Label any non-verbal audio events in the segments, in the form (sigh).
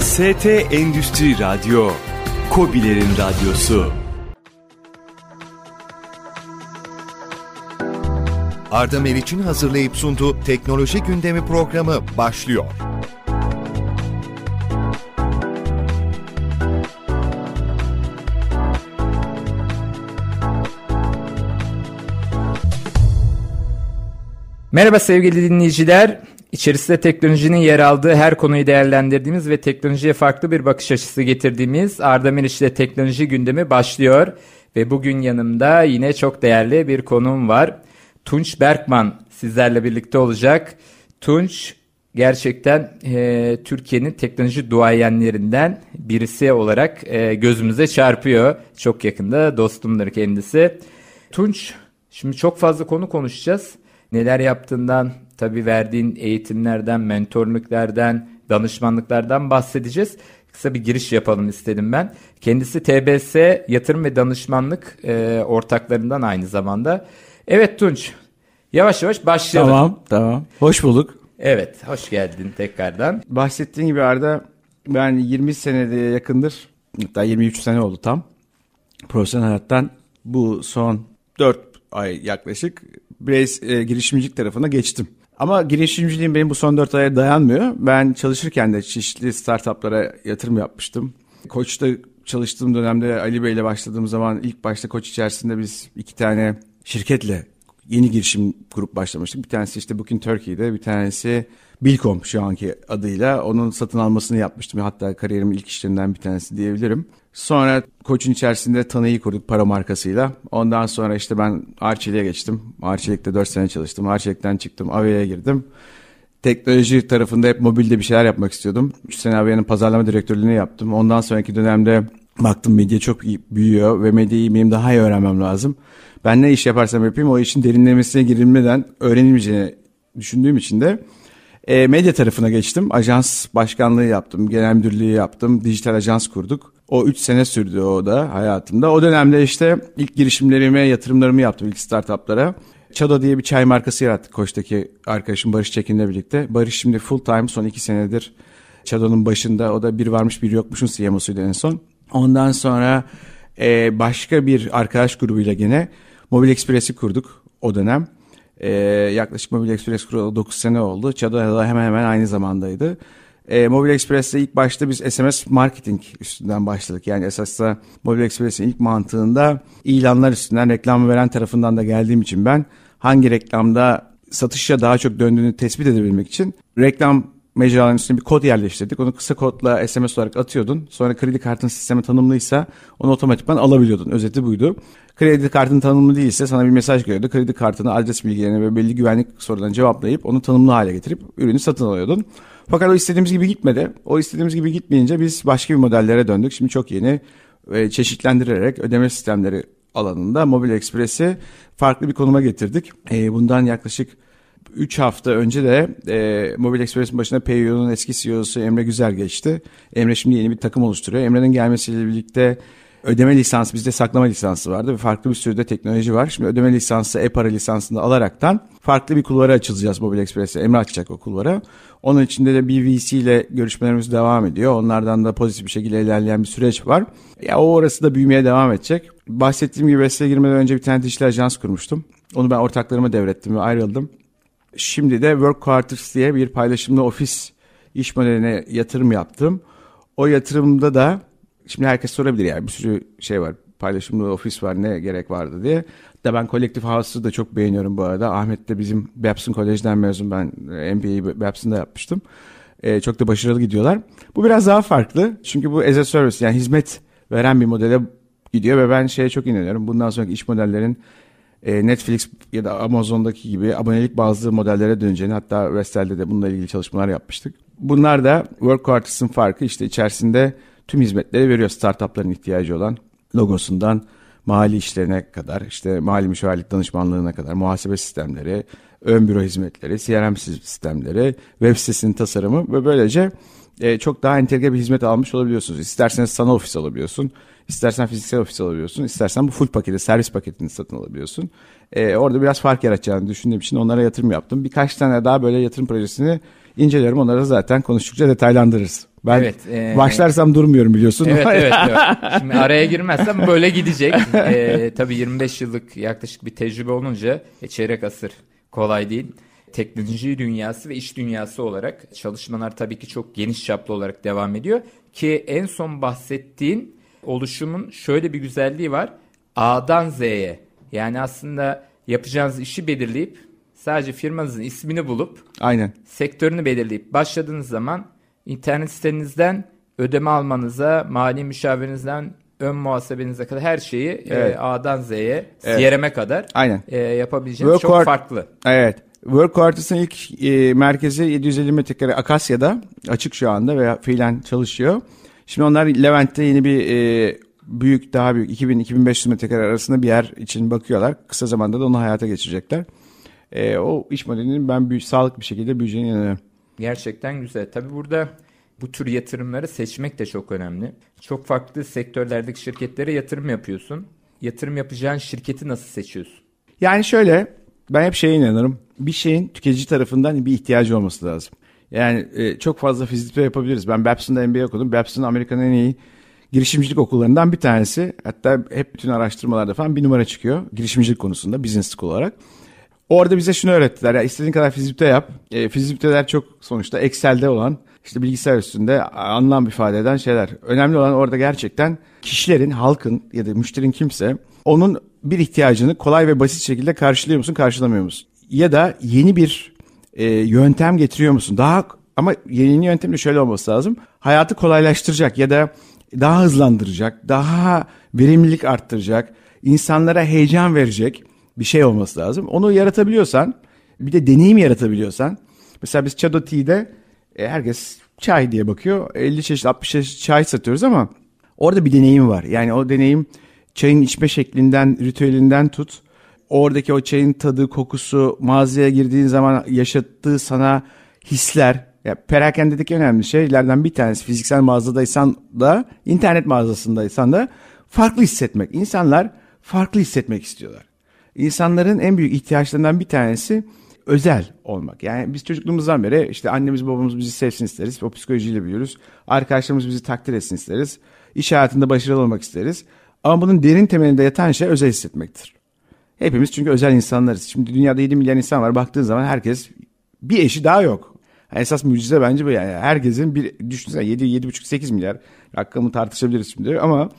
ST Endüstri Radyo, Kobilerin Radyosu. Arda Meriç'in hazırlayıp sunduğu Teknoloji Gündemi programı başlıyor. Merhaba sevgili dinleyiciler. İçerisinde teknolojinin yer aldığı her konuyu değerlendirdiğimiz ve teknolojiye farklı bir bakış açısı getirdiğimiz Arda Meriç ile teknoloji gündemi başlıyor. Ve bugün yanımda yine çok değerli bir konuğum var. Tunç Berkman sizlerle birlikte olacak. Tunç gerçekten e, Türkiye'nin teknoloji duayenlerinden birisi olarak e, gözümüze çarpıyor. Çok yakında dostumdur kendisi. Tunç şimdi çok fazla konu konuşacağız. Neler yaptığından, tabii verdiğin eğitimlerden, mentorluklardan, danışmanlıklardan bahsedeceğiz. Kısa bir giriş yapalım istedim ben. Kendisi TBS yatırım ve danışmanlık e, ortaklarından aynı zamanda. Evet Tunç, yavaş yavaş başlayalım. Tamam, tamam. Hoş bulduk. Evet, hoş geldin tekrardan. Bahsettiğin gibi Arda, ben 20 senede yakındır, hatta 23 sene oldu tam. Profesyonel hayattan bu son 4 ay yaklaşık birey e, girişimcilik tarafına geçtim. Ama girişimciliğim benim bu son 4 aya dayanmıyor. Ben çalışırken de çeşitli startuplara yatırım yapmıştım. Koç'ta çalıştığım dönemde Ali Bey ile başladığım zaman ilk başta Koç içerisinde biz iki tane şirketle yeni girişim grup başlamıştık. Bir tanesi işte Booking Turkey'de, bir tanesi Bilkom şu anki adıyla. Onun satın almasını yapmıştım. Hatta kariyerimin ilk işlerinden bir tanesi diyebilirim. Sonra Koç'un içerisinde Tanı'yı kurduk para markasıyla. Ondan sonra işte ben Arçelik'e geçtim. Arçelik'te 4 sene çalıştım. Arçelik'ten çıktım. Avia'ya girdim. Teknoloji tarafında hep mobilde bir şeyler yapmak istiyordum. 3 sene Avia'nın pazarlama direktörlüğünü yaptım. Ondan sonraki dönemde baktım medya çok büyüyor ve medyayı benim daha iyi öğrenmem lazım. Ben ne iş yaparsam yapayım o işin derinlemesine girilmeden öğrenilmeyeceğini düşündüğüm için de e, medya tarafına geçtim. Ajans başkanlığı yaptım, genel müdürlüğü yaptım, dijital ajans kurduk. O 3 sene sürdü o da hayatımda. O dönemde işte ilk girişimlerime, yatırımlarımı yaptım ilk startuplara. Çado diye bir çay markası yarattık Koç'taki arkadaşım Barış Çekin'le birlikte. Barış şimdi full time son 2 senedir Çado'nun başında. O da bir varmış bir yokmuşun CMO'suydu en son. Ondan sonra e, başka bir arkadaş grubuyla gene Mobil Express'i kurduk o dönem. E, yaklaşık Mobil Express kuralı 9 sene oldu. Çado hemen hemen aynı zamandaydı. E, Mobile Express'te ilk başta biz SMS marketing üstünden başladık. Yani esasında Mobile Express'in ilk mantığında ilanlar üstünden reklam veren tarafından da geldiğim için ben hangi reklamda satışa daha çok döndüğünü tespit edebilmek için reklam mecraların üstüne bir kod yerleştirdik. Onu kısa kodla SMS olarak atıyordun. Sonra kredi kartın sistemi tanımlıysa onu otomatikman alabiliyordun. Özeti buydu. Kredi kartın tanımlı değilse sana bir mesaj geliyordu. Kredi kartını, adres bilgilerini ve belli güvenlik sorularını cevaplayıp onu tanımlı hale getirip ürünü satın alıyordun. Fakat o istediğimiz gibi gitmedi. O istediğimiz gibi gitmeyince biz başka bir modellere döndük. Şimdi çok yeni e, çeşitlendirerek ödeme sistemleri alanında Mobile Express'i farklı bir konuma getirdik. E, bundan yaklaşık 3 hafta önce de e, Mobile Express'in başına PayU'nun eski CEO'su Emre Güzel geçti. Emre şimdi yeni bir takım oluşturuyor. Emre'nin gelmesiyle birlikte ödeme lisansı bizde saklama lisansı vardı ve farklı bir sürü de teknoloji var. Şimdi ödeme lisansı e-para lisansını alaraktan farklı bir kulvara açılacağız Mobile Express'e. Emre açacak o kulvara. Onun içinde de BVC ile görüşmelerimiz devam ediyor. Onlardan da pozitif bir şekilde ilerleyen bir süreç var. Ya o orası da büyümeye devam edecek. Bahsettiğim gibi Vestel'e girmeden önce bir tane dijital ajans kurmuştum. Onu ben ortaklarıma devrettim ve ayrıldım. Şimdi de Work Quarters diye bir paylaşımlı ofis iş modeline yatırım yaptım. O yatırımda da şimdi herkes sorabilir yani bir sürü şey var. Paylaşımlı ofis var ne gerek vardı diye. Da ben kolektif house'u da çok beğeniyorum bu arada. Ahmet de bizim Babson Kolej'den mezun. Ben MBA'yi Babson'da yapmıştım. Ee, çok da başarılı gidiyorlar. Bu biraz daha farklı. Çünkü bu as a service yani hizmet veren bir modele gidiyor ve ben şeye çok inanıyorum. Bundan sonraki iş modellerin e, Netflix ya da Amazon'daki gibi abonelik bazlı modellere döneceğini hatta Vestel'de de bununla ilgili çalışmalar yapmıştık. Bunlar da Work Quarters'ın farkı işte içerisinde tüm hizmetleri veriyor startupların ihtiyacı olan logosundan mali işlerine kadar işte mali müşavirlik danışmanlığına kadar muhasebe sistemleri, ön büro hizmetleri, CRM sistemleri, web sitesinin tasarımı ve böylece e, çok daha entegre bir hizmet almış olabiliyorsunuz. İsterseniz sanal ofis alabiliyorsun, istersen fiziksel ofis alabiliyorsun, istersen bu full paketi, servis paketini satın alabiliyorsun. E, orada biraz fark yaratacağını düşündüğüm için onlara yatırım yaptım. Birkaç tane daha böyle yatırım projesini inceliyorum. Onları zaten konuştukça detaylandırırız. Ben Evet, e, başlarsam durmuyorum biliyorsun. Evet evet. (laughs) evet. Şimdi araya girmezsem böyle gidecek. Ee, tabii 25 yıllık yaklaşık bir tecrübe olunca e, çeyrek asır kolay değil. Teknoloji dünyası ve iş dünyası olarak çalışmalar tabii ki çok geniş çaplı olarak devam ediyor. Ki en son bahsettiğin oluşumun şöyle bir güzelliği var. A'dan Z'ye yani aslında yapacağınız işi belirleyip sadece firmanızın ismini bulup Aynen. sektörünü belirleyip başladığınız zaman internet sitenizden ödeme almanıza, mali müşavirinizden ön muhasebenize kadar her şeyi e, Evet. A'dan Z'ye, Evet. CRM'e kadar Aynen. e, yapabileceğiniz çok Workort- farklı. Evet. Work Quarters'ın ilk e, merkezi 750 metrekare Akasya'da açık şu anda veya fiilen çalışıyor. Şimdi onlar Levent'te yeni bir e, büyük daha büyük 2000-2500 metrekare arasında bir yer için bakıyorlar. Kısa zamanda da onu hayata geçirecekler. E, o iş modelinin ben büyük, sağlıklı bir şekilde büyüyeceğine inanıyorum. Gerçekten güzel. Tabii burada bu tür yatırımları seçmek de çok önemli. Çok farklı sektörlerdeki şirketlere yatırım yapıyorsun. Yatırım yapacağın şirketi nasıl seçiyorsun? Yani şöyle ben hep şeye inanırım. Bir şeyin tüketici tarafından bir ihtiyacı olması lazım. Yani e, çok fazla fizibilite yapabiliriz. Ben Babson'da MBA okudum. Babson Amerika'nın en iyi girişimcilik okullarından bir tanesi. Hatta hep bütün araştırmalarda falan bir numara çıkıyor. Girişimcilik konusunda business school olarak. Orada bize şunu öğrettiler. Ya istediğin kadar fizibilite yap. E, fizibiliteler çok sonuçta Excel'de olan işte bilgisayar üstünde anlam ifade eden şeyler. Önemli olan orada gerçekten kişilerin, halkın ya da müşterin kimse onun bir ihtiyacını kolay ve basit şekilde karşılıyor musun, karşılamıyor musun? Ya da yeni bir e, yöntem getiriyor musun? Daha ama yeni yöntem de şöyle olması lazım. Hayatı kolaylaştıracak ya da daha hızlandıracak, daha verimlilik arttıracak, insanlara heyecan verecek bir şey olması lazım. Onu yaratabiliyorsan, bir de deneyim yaratabiliyorsan. Mesela biz Chado Tea'de e, herkes çay diye bakıyor. 50 çeşit 60 çeşit çay satıyoruz ama orada bir deneyim var. Yani o deneyim çayın içme şeklinden, ritüelinden tut. Oradaki o çayın tadı, kokusu, mağazaya girdiğin zaman yaşattığı sana hisler. Ya perakendedeki önemli şeylerden bir tanesi fiziksel mağazadaysan da, internet mağazasındaysan da farklı hissetmek. İnsanlar farklı hissetmek istiyorlar. İnsanların en büyük ihtiyaçlarından bir tanesi özel olmak. Yani biz çocukluğumuzdan beri işte annemiz babamız bizi sevsin isteriz. O psikolojiyle büyüyoruz. Arkadaşlarımız bizi takdir etsin isteriz. İş hayatında başarılı olmak isteriz. Ama bunun derin temelinde yatan şey özel hissetmektir. Hepimiz çünkü özel insanlarız. Şimdi dünyada 7 milyar insan var. Baktığın zaman herkes bir eşi daha yok. Esas mucize bence bu yani. Herkesin bir düşünsene 7 7,5 8 milyar rakamı tartışabiliriz şimdi ama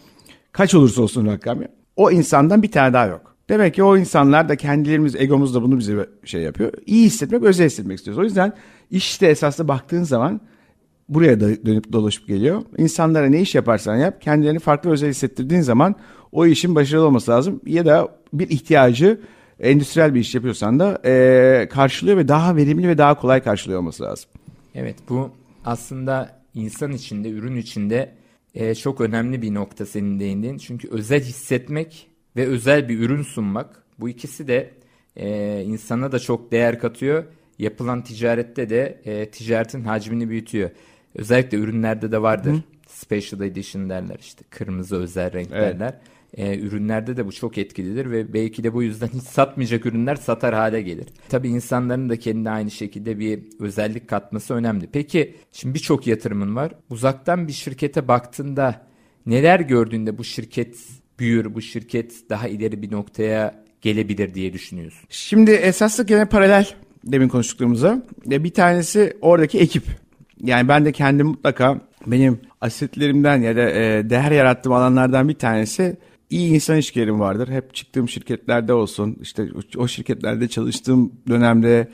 kaç olursa olsun rakam o insandan bir tane daha yok. Demek ki o insanlar da kendilerimiz egomuz da bunu bize şey yapıyor. İyi hissetmek, özel hissetmek istiyoruz. O yüzden işte esasında baktığın zaman buraya da dönüp dolaşıp geliyor. İnsanlara ne iş yaparsan yap kendilerini farklı özel hissettirdiğin zaman o işin başarılı olması lazım. Ya da bir ihtiyacı endüstriyel bir iş yapıyorsan da eee, karşılıyor ve daha verimli ve daha kolay karşılıyor olması lazım. Evet bu aslında insan içinde, ürün içinde e, çok önemli bir nokta senin değindiğin. Çünkü özel hissetmek ve özel bir ürün sunmak bu ikisi de e, insana da çok değer katıyor. Yapılan ticarette de e, ticaretin hacmini büyütüyor. Özellikle ürünlerde de vardır. Special edition derler işte kırmızı özel renk Evet. derler. E, ürünlerde de bu çok etkilidir ve belki de bu yüzden hiç satmayacak ürünler satar hale gelir. Tabii insanların da kendine aynı şekilde bir özellik katması önemli. Peki şimdi birçok yatırımın var. Uzaktan bir şirkete baktığında neler gördüğünde bu şirket büyür, bu şirket daha ileri bir noktaya gelebilir diye düşünüyorsun? Şimdi esaslı gene paralel demin konuştuklarımıza. Bir tanesi oradaki ekip. Yani ben de kendim mutlaka benim asetlerimden ya da e, değer yarattığım alanlardan bir tanesi iyi insan ilişkilerim vardır. Hep çıktığım şirketlerde olsun, işte o şirketlerde çalıştığım dönemde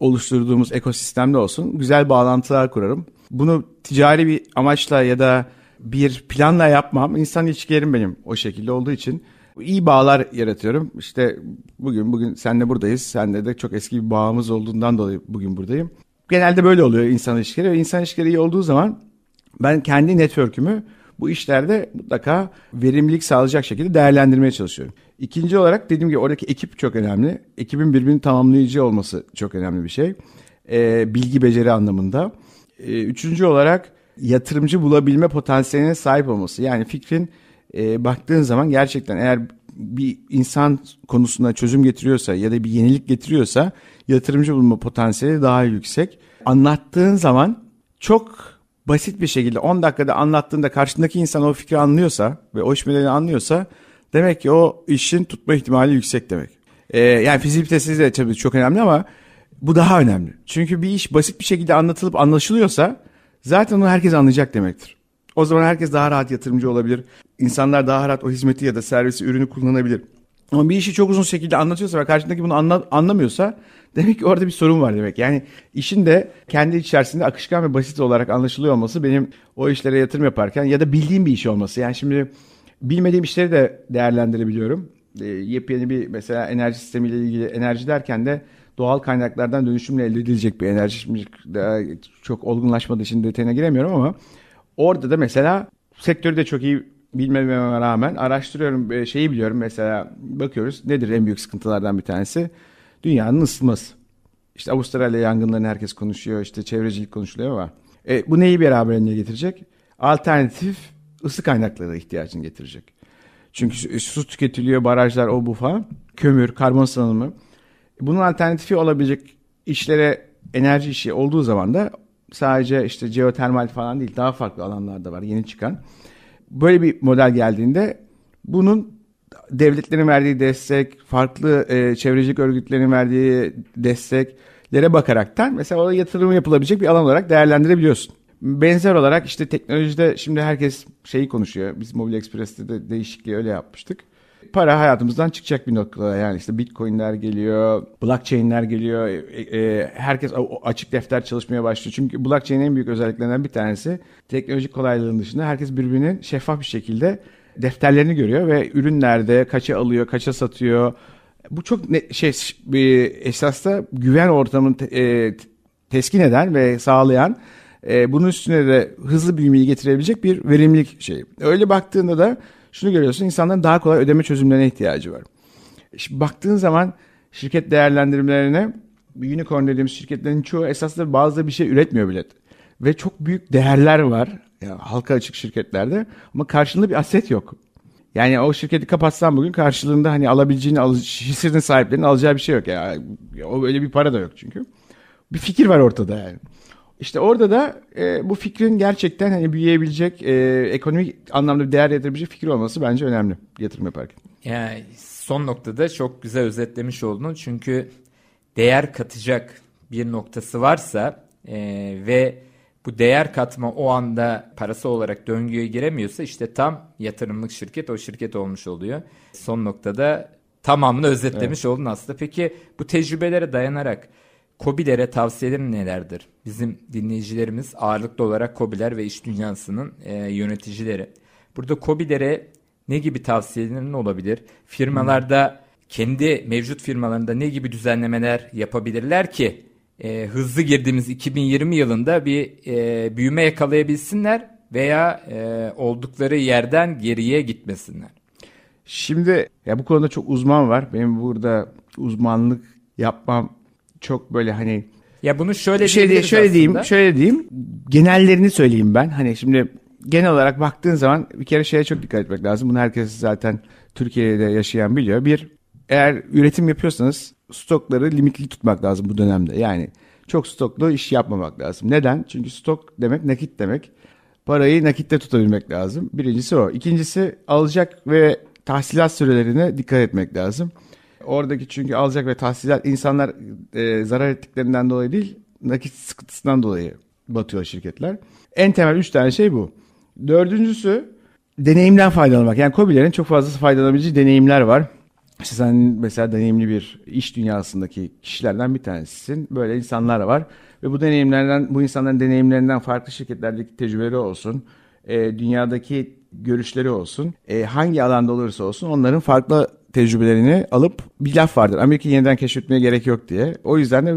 oluşturduğumuz ekosistemde olsun güzel bağlantılar kurarım. Bunu ticari bir amaçla ya da bir planla yapmam. İnsan ilişkilerim benim o şekilde olduğu için iyi bağlar yaratıyorum. İşte bugün bugün senle buradayız. Senle de çok eski bir bağımız olduğundan dolayı bugün buradayım. Genelde böyle oluyor insan ilişkileri ve insan ilişkileri iyi olduğu zaman ben kendi network'ümü bu işlerde mutlaka verimlilik sağlayacak şekilde değerlendirmeye çalışıyorum. İkinci olarak dediğim gibi oradaki ekip çok önemli. Ekibin birbirini tamamlayıcı olması çok önemli bir şey. Ee, bilgi beceri anlamında. Ee, üçüncü olarak yatırımcı bulabilme potansiyeline sahip olması. Yani fikrin e, baktığın zaman gerçekten eğer bir insan konusunda çözüm getiriyorsa ya da bir yenilik getiriyorsa yatırımcı bulma potansiyeli daha yüksek. Anlattığın zaman çok basit bir şekilde 10 dakikada anlattığında karşındaki insan o fikri anlıyorsa ve o işmelerini anlıyorsa demek ki o işin tutma ihtimali yüksek demek. Ee, yani fizibilitesi de tabii çok önemli ama bu daha önemli. Çünkü bir iş basit bir şekilde anlatılıp anlaşılıyorsa zaten onu herkes anlayacak demektir. O zaman herkes daha rahat yatırımcı olabilir. İnsanlar daha rahat o hizmeti ya da servisi, ürünü kullanabilir. Ama bir işi çok uzun şekilde anlatıyorsa ve karşındaki bunu anla, anlamıyorsa (laughs) demek ki orada bir sorun var demek. Yani işin de kendi içerisinde akışkan ve basit olarak anlaşılıyor olması benim o işlere yatırım yaparken ya da bildiğim bir iş olması. Yani şimdi bilmediğim işleri de değerlendirebiliyorum. E, yepyeni bir mesela enerji sistemiyle ilgili enerji derken de doğal kaynaklardan dönüşümle elde edilecek bir enerji. Daha çok olgunlaşmadığı için detayına giremiyorum ama orada da mesela sektörü de çok iyi bilmememe rağmen araştırıyorum e, şeyi biliyorum mesela bakıyoruz nedir en büyük sıkıntılardan bir tanesi dünyanın ısınması. İşte Avustralya yangınlarını herkes konuşuyor işte çevrecilik konuşuluyor ama e, bu neyi beraberinde getirecek? Alternatif ısı kaynakları ihtiyacını getirecek. Çünkü su tüketiliyor barajlar o bu falan kömür karbon salınımı bunun alternatifi olabilecek işlere enerji işi olduğu zaman da sadece işte jeotermal falan değil daha farklı alanlarda var yeni çıkan. Böyle bir model geldiğinde bunun devletlerin verdiği destek, farklı e, çevrecilik örgütlerinin verdiği desteklere bakaraktan mesela orada yatırım yapılabilecek bir alan olarak değerlendirebiliyorsun. Benzer olarak işte teknolojide şimdi herkes şeyi konuşuyor. Biz Mobile Express'te de değişikliği öyle yapmıştık para hayatımızdan çıkacak bir noktada. Yani işte bitcoinler geliyor, blockchain'ler geliyor. E, e, herkes açık defter çalışmaya başlıyor. Çünkü blockchain'in en büyük özelliklerinden bir tanesi teknolojik kolaylığın dışında herkes birbirinin şeffaf bir şekilde defterlerini görüyor ve ürünlerde kaça alıyor, kaça satıyor. Bu çok ne, şey bir esasda güven ortamını te, e, teskin eden ve sağlayan e, bunun üstüne de hızlı büyümeyi getirebilecek bir verimlilik şey. Öyle baktığında da şunu görüyorsun insanların daha kolay ödeme çözümlerine ihtiyacı var. Şimdi baktığın zaman şirket değerlendirmelerine unicorn dediğimiz şirketlerin çoğu esasında bazı bir şey üretmiyor bile. Ve çok büyük değerler var yani halka açık şirketlerde ama karşılığında bir aset yok. Yani o şirketi kapatsan bugün karşılığında hani alabileceğini, al, hissinin sahiplerinin alacağı bir şey yok. Yani o öyle bir para da yok çünkü. Bir fikir var ortada yani. İşte orada da e, bu fikrin gerçekten hani büyüyebilecek, e, ekonomik anlamda bir değer yaratılabilecek fikir olması bence önemli yatırım yaparken. Yani son noktada çok güzel özetlemiş oldun. Çünkü değer katacak bir noktası varsa e, ve bu değer katma o anda parası olarak döngüye giremiyorsa işte tam yatırımlık şirket o şirket olmuş oluyor. Son noktada tamamını özetlemiş evet. oldun aslında. Peki bu tecrübelere dayanarak Kobilere tavsiyelerim nelerdir? Bizim dinleyicilerimiz ağırlıklı olarak Kobiler ve iş dünyasının e, yöneticileri. Burada Kobilere ne gibi tavsiyelerin olabilir? Firmalarda kendi mevcut firmalarında ne gibi düzenlemeler yapabilirler ki e, hızlı girdiğimiz 2020 yılında bir e, büyüme yakalayabilsinler veya e, oldukları yerden geriye gitmesinler. Şimdi ya bu konuda çok uzman var. Benim burada uzmanlık yapmam çok böyle hani ya bunu şöyle şey diye, şöyle aslında. diyeyim, şöyle diyeyim. Genellerini söyleyeyim ben. Hani şimdi genel olarak baktığın zaman bir kere şeye çok dikkat etmek lazım. Bunu herkes zaten Türkiye'de yaşayan biliyor. Bir, eğer üretim yapıyorsanız stokları limitli tutmak lazım bu dönemde. Yani çok stoklu iş yapmamak lazım. Neden? Çünkü stok demek nakit demek. Parayı nakitte tutabilmek lazım. Birincisi o. İkincisi alacak ve tahsilat sürelerine dikkat etmek lazım. Oradaki çünkü alacak ve tahsilat insanlar e, zarar ettiklerinden dolayı değil nakit sıkıntısından dolayı batıyor şirketler. En temel üç tane şey bu. Dördüncüsü deneyimden faydalanmak. Yani COBİ'lerin çok fazla faydalanabileceği deneyimler var. Sen mesela deneyimli bir iş dünyasındaki kişilerden bir tanesisin. Böyle insanlar var. Ve bu deneyimlerden, bu insanların deneyimlerinden farklı şirketlerdeki tecrübeleri olsun. E, dünyadaki görüşleri olsun. E, hangi alanda olursa olsun onların farklı tecrübelerini alıp bir laf vardır. Amerika'yı yeniden keşfetmeye gerek yok diye. O yüzden de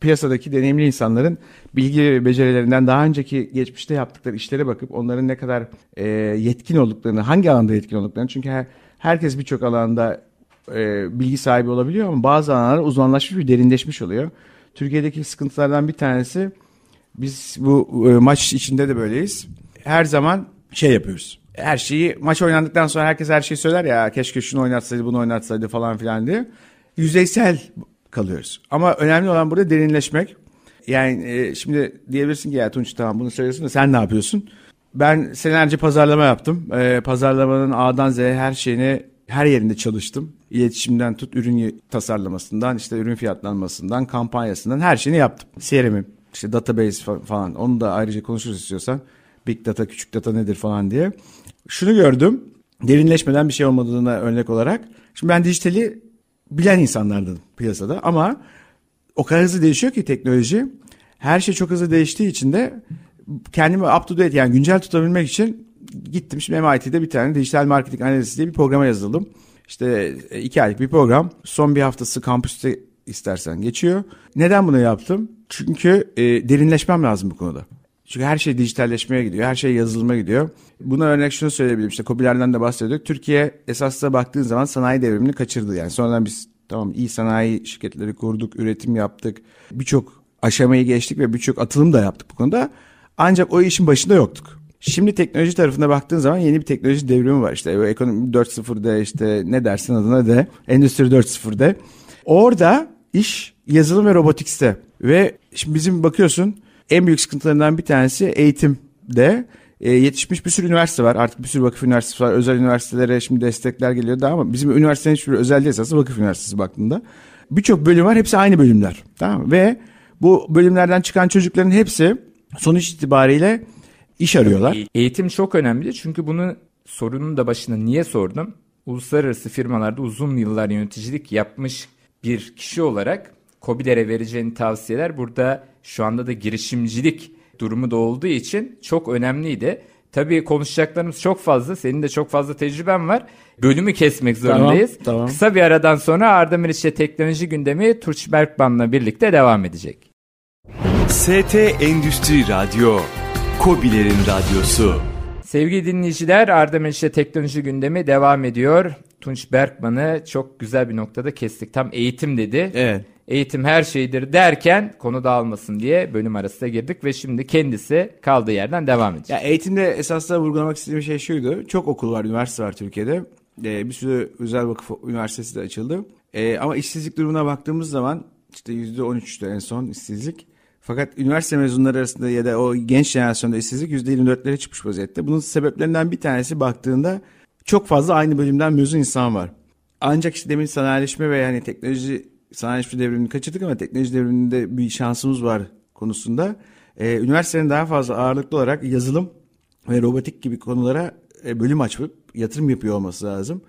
piyasadaki deneyimli insanların bilgi ve becerilerinden daha önceki geçmişte yaptıkları işlere bakıp onların ne kadar e, yetkin olduklarını, hangi alanda yetkin olduklarını. Çünkü her, herkes birçok alanda e, bilgi sahibi olabiliyor ama bazı alanlar uzmanlaşmış ve derinleşmiş oluyor. Türkiye'deki sıkıntılardan bir tanesi biz bu e, maç içinde de böyleyiz. Her zaman şey yapıyoruz her şeyi maç oynandıktan sonra herkes her şeyi söyler ya keşke şunu oynatsaydı bunu oynatsaydı falan filan diye. Yüzeysel kalıyoruz. Ama önemli olan burada derinleşmek. Yani e, şimdi diyebilirsin ki ya Tunç tamam bunu söylüyorsun da sen ne yapıyorsun? Ben senelerce pazarlama yaptım. E, pazarlamanın A'dan Z'ye her şeyini her yerinde çalıştım. İletişimden tut ürün tasarlamasından işte ürün fiyatlanmasından kampanyasından her şeyini yaptım. CRM'im işte database falan onu da ayrıca konuşuruz istiyorsan. Big data küçük data nedir falan diye. Şunu gördüm derinleşmeden bir şey olmadığına örnek olarak. Şimdi ben dijitali bilen insanlardım piyasada ama o kadar hızlı değişiyor ki teknoloji. Her şey çok hızlı değiştiği için de kendimi up to date yani güncel tutabilmek için gittim. Şimdi MIT'de bir tane dijital marketing analizi diye bir programa yazıldım. İşte e, iki aylık bir program. Son bir haftası kampüste istersen geçiyor. Neden bunu yaptım? Çünkü e, derinleşmem lazım bu konuda. Çünkü her şey dijitalleşmeye gidiyor. Her şey yazılıma gidiyor. Buna örnek şunu söyleyebilirim. İşte COBİ'lerden de bahsediyorduk. Türkiye esasında baktığın zaman sanayi devrimini kaçırdı. Yani sonradan biz tamam iyi sanayi şirketleri kurduk, üretim yaptık. Birçok aşamayı geçtik ve birçok atılım da yaptık bu konuda. Ancak o işin başında yoktuk. Şimdi teknoloji tarafına baktığın zaman yeni bir teknoloji devrimi var. İşte ekonomi 4.0'da işte ne dersin adına de endüstri 4.0'da. Orada iş yazılım ve robotikste. Ve şimdi bizim bakıyorsun en büyük sıkıntılarından bir tanesi eğitimde. E, yetişmiş bir sürü üniversite var. Artık bir sürü vakıf üniversitesi var. Özel üniversitelere şimdi destekler geliyor da ama bizim üniversitenin hiçbir özel değil esası vakıf üniversitesi baktığında. Birçok bölüm var. Hepsi aynı bölümler. Tamam? Ve bu bölümlerden çıkan çocukların hepsi sonuç itibariyle iş arıyorlar. Eğitim çok önemli çünkü bunu sorunun da başına niye sordum? Uluslararası firmalarda uzun yıllar yöneticilik yapmış bir kişi olarak COBİ'lere vereceğin tavsiyeler burada şu anda da girişimcilik durumu da olduğu için çok önemliydi. Tabii konuşacaklarımız çok fazla. Senin de çok fazla tecrüben var. Bölümü kesmek zorundayız. Tamam, tamam. Kısa bir aradan sonra Arda Meriç'e teknoloji gündemi Turç Berkman'la birlikte devam edecek. ST Endüstri Radyo, Kobilerin Radyosu. Sevgili dinleyiciler Arda Meriç'e teknoloji gündemi devam ediyor. Tunç Berkman'ı çok güzel bir noktada kestik. Tam eğitim dedi. Evet eğitim her şeydir derken konu dağılmasın diye bölüm arasına girdik ve şimdi kendisi kaldığı yerden devam edecek. Ya eğitimde esasında vurgulamak istediğim şey şuydu. Çok okul var, üniversite var Türkiye'de. Ee, bir sürü özel vakıf üniversitesi de açıldı. Ee, ama işsizlik durumuna baktığımız zaman işte %13'tü en son işsizlik. Fakat üniversite mezunları arasında ya da o genç jenerasyonda işsizlik %24'lere çıkmış vaziyette. Bunun sebeplerinden bir tanesi baktığında çok fazla aynı bölümden mezun insan var. Ancak işte demin sanayileşme ve yani teknoloji sanayi devrimini kaçırdık ama teknoloji devriminde bir şansımız var konusunda. Ee, üniversitenin daha fazla ağırlıklı olarak yazılım ve robotik gibi konulara e, bölüm açıp yatırım yapıyor olması lazım.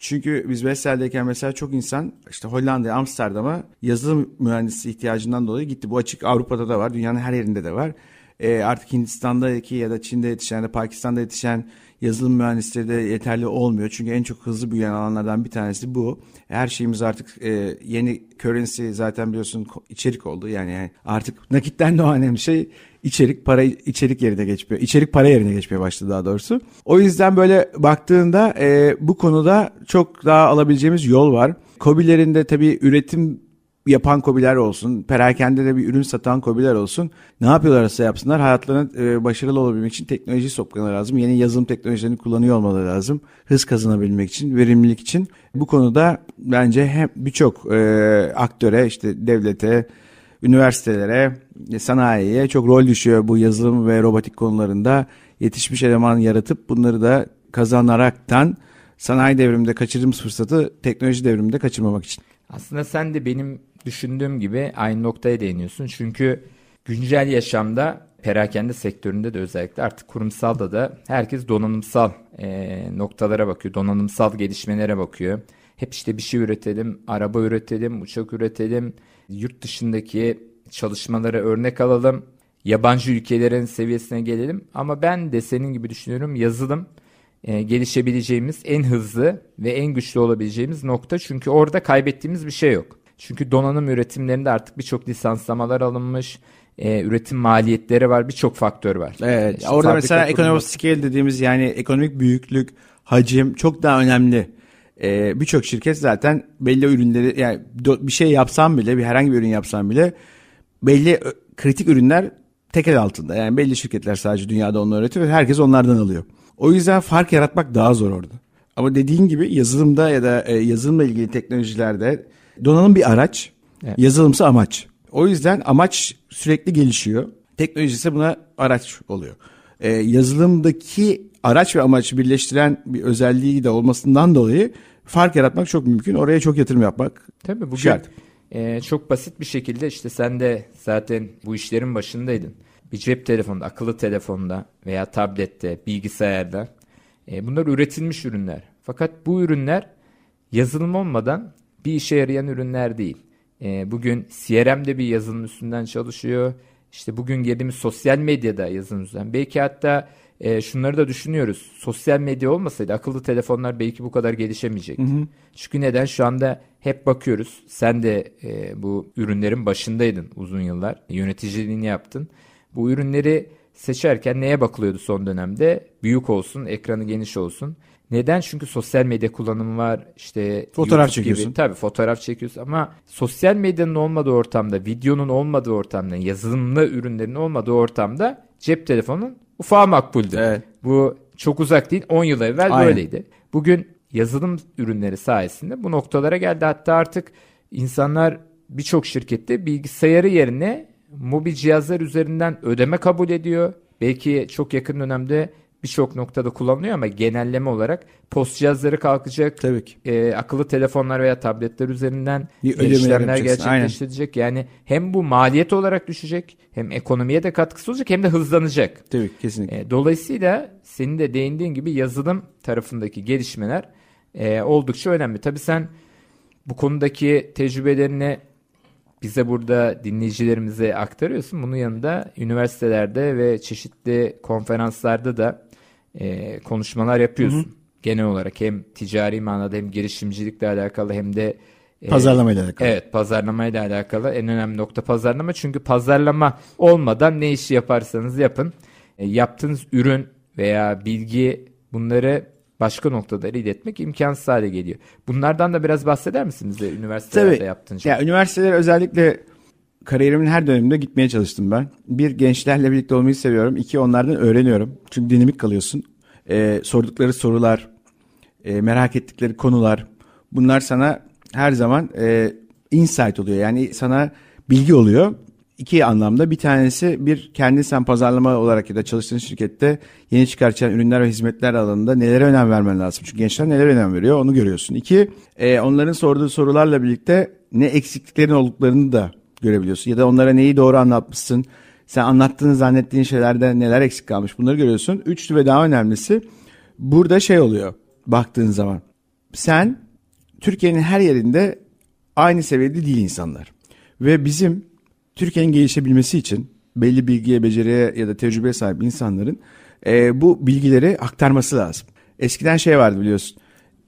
Çünkü biz Vestel'deyken mesela çok insan işte Hollanda'ya, Amsterdam'a yazılım mühendisi ihtiyacından dolayı gitti. Bu açık Avrupa'da da var, dünyanın her yerinde de var. E, artık Hindistan'daki ya da Çin'de yetişen ya da Pakistan'da yetişen yazılım mühendisleri de yeterli olmuyor. Çünkü en çok hızlı büyüyen alanlardan bir tanesi bu. Her şeyimiz artık e, yeni currency zaten biliyorsun içerik oldu. Yani, yani artık nakitten o önemli şey içerik para içerik yerine geçmiyor. İçerik para yerine geçmeye başladı daha doğrusu. O yüzden böyle baktığında e, bu konuda çok daha alabileceğimiz yol var. Kobilerin de tabii üretim yapan kobiler olsun, perakende de bir ürün satan kobiler olsun. Ne yapıyorlarsa yapsınlar hayatlarına e, başarılı olabilmek için teknoloji sokmaları lazım. Yeni yazılım teknolojilerini kullanıyor olmaları lazım. Hız kazanabilmek için, verimlilik için. Bu konuda bence hem birçok e, aktöre, işte devlete, üniversitelere, sanayiye çok rol düşüyor bu yazılım ve robotik konularında. Yetişmiş eleman yaratıp bunları da kazanaraktan sanayi devriminde kaçırdığımız fırsatı teknoloji devriminde kaçırmamak için. Aslında sen de benim düşündüğüm gibi aynı noktaya değiniyorsun. Çünkü güncel yaşamda perakende sektöründe de özellikle artık kurumsalda da herkes donanımsal e, noktalara bakıyor. Donanımsal gelişmelere bakıyor. Hep işte bir şey üretelim, araba üretelim, uçak üretelim, yurt dışındaki çalışmalara örnek alalım, yabancı ülkelerin seviyesine gelelim. Ama ben de senin gibi düşünüyorum yazılım e, gelişebileceğimiz en hızlı ve en güçlü olabileceğimiz nokta. Çünkü orada kaybettiğimiz bir şey yok. Çünkü donanım üretimlerinde artık birçok lisanslamalar alınmış. E, üretim maliyetleri var, birçok faktör var. Evet. İşte orada mesela economic scale dediğimiz yani ekonomik büyüklük, hacim çok daha önemli. Ee, birçok şirket zaten belli ürünleri yani bir şey yapsam bile bir herhangi bir ürün yapsam bile belli kritik ürünler tekel altında. Yani belli şirketler sadece dünyada onları üretiyor ve herkes onlardan alıyor. O yüzden fark yaratmak daha zor orada. Ama dediğin gibi yazılımda ya da e, yazılımla ilgili teknolojilerde donanım bir araç, evet. yazılımsa amaç. O yüzden amaç sürekli gelişiyor. Teknoloji ise buna araç oluyor. Ee, yazılımdaki araç ve amacı birleştiren bir özelliği de olmasından dolayı fark yaratmak çok mümkün. Oraya çok yatırım yapmak Tabii bugün şart. e, çok basit bir şekilde işte sen de zaten bu işlerin başındaydın. Bir cep telefonunda, akıllı telefonda veya tablette, bilgisayarda e, bunlar üretilmiş ürünler. Fakat bu ürünler yazılım olmadan bir işe yarayan ürünler değil. E, bugün CRM de bir yazılım üstünden çalışıyor. İşte bugün girdiğimiz sosyal medyada yazılım üstünden. Belki hatta e, şunları da düşünüyoruz. Sosyal medya olmasaydı akıllı telefonlar belki bu kadar gelişemeyecekti. Çünkü neden? Şu anda hep bakıyoruz. Sen de e, bu ürünlerin başındaydın uzun yıllar. Yöneticiliğini yaptın. Bu ürünleri seçerken neye bakılıyordu son dönemde? Büyük olsun, ekranı geniş olsun. Neden? Çünkü sosyal medya kullanımı var. İşte Fotoğraf YouTube çekiyorsun. Gibi. Tabii fotoğraf çekiyorsun ama sosyal medyanın olmadığı ortamda, videonun olmadığı ortamda, yazılımlı ürünlerin olmadığı ortamda cep telefonun ufağı makbuldü. Evet. Bu çok uzak değil. 10 yıl evvel Aynen. böyleydi. Bugün yazılım ürünleri sayesinde bu noktalara geldi. Hatta artık insanlar birçok şirkette bilgisayarı yerine mobil cihazlar üzerinden ödeme kabul ediyor. Belki çok yakın dönemde birçok noktada kullanılıyor ama genelleme olarak post cihazları kalkacak. Tabii ki. E, akıllı telefonlar veya tabletler üzerinden ödemeler işlemler yapacaksın, aynen. gerçekleştirecek. Yani hem bu maliyet olarak düşecek hem ekonomiye de katkısı olacak hem de hızlanacak. Tabii kesinlikle. E, dolayısıyla senin de değindiğin gibi yazılım tarafındaki gelişmeler e, oldukça önemli. Tabii sen bu konudaki tecrübelerini bize burada dinleyicilerimize aktarıyorsun. Bunun yanında üniversitelerde ve çeşitli konferanslarda da e, konuşmalar yapıyorsun. Genel olarak hem ticari manada hem girişimcilikle alakalı hem de e, Pazarlamayla alakalı. Evet pazarlamayla alakalı en önemli nokta pazarlama. Çünkü pazarlama olmadan ne işi yaparsanız yapın. E, yaptığınız ürün veya bilgi bunları başka noktalara iletmek imkansız hale geliyor. Bunlardan da biraz bahseder misiniz de üniversitelerde Tabii. yaptığın şey? Ya üniversiteler özellikle kariyerimin her döneminde gitmeye çalıştım ben. Bir gençlerle birlikte olmayı seviyorum. İki onlardan öğreniyorum. Çünkü dinamik kalıyorsun. Ee, sordukları sorular, e, merak ettikleri konular. Bunlar sana her zaman e, insight oluyor. Yani sana bilgi oluyor. İki anlamda bir tanesi bir kendi sen pazarlama olarak ya da çalıştığın şirkette yeni çıkartacağın ürünler ve hizmetler alanında nelere önem vermen lazım. Çünkü gençler nelere önem veriyor onu görüyorsun. İki e, onların sorduğu sorularla birlikte ne eksikliklerin olduklarını da görebiliyorsun. Ya da onlara neyi doğru anlatmışsın. Sen anlattığını zannettiğin şeylerde neler eksik kalmış bunları görüyorsun. Üçlü ve daha önemlisi burada şey oluyor baktığın zaman. Sen Türkiye'nin her yerinde aynı seviyede değil insanlar. Ve bizim Türkiye'nin gelişebilmesi için belli bilgiye, beceriye ya da tecrübeye sahip insanların e, bu bilgileri aktarması lazım. Eskiden şey vardı biliyorsun.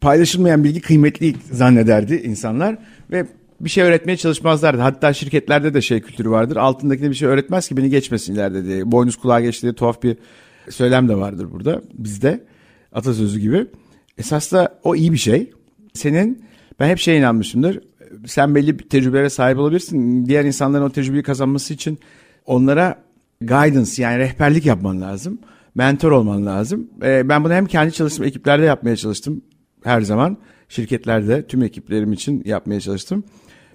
Paylaşılmayan bilgi kıymetli zannederdi insanlar ve bir şey öğretmeye çalışmazlardı. Hatta şirketlerde de şey kültürü vardır. Altındakine bir şey öğretmez ki beni geçmesin ileride diye. Boynuz kulağa geçti diye tuhaf bir söylem de vardır burada bizde. Atasözü gibi. Esas da o iyi bir şey. Senin ben hep şeye inanmışımdır. Sen belli bir tecrübelere sahip olabilirsin. Diğer insanların o tecrübeyi kazanması için onlara guidance yani rehberlik yapman lazım. Mentor olman lazım. Ee, ben bunu hem kendi çalıştığım ekiplerde yapmaya çalıştım her zaman. Şirketlerde tüm ekiplerim için yapmaya çalıştım.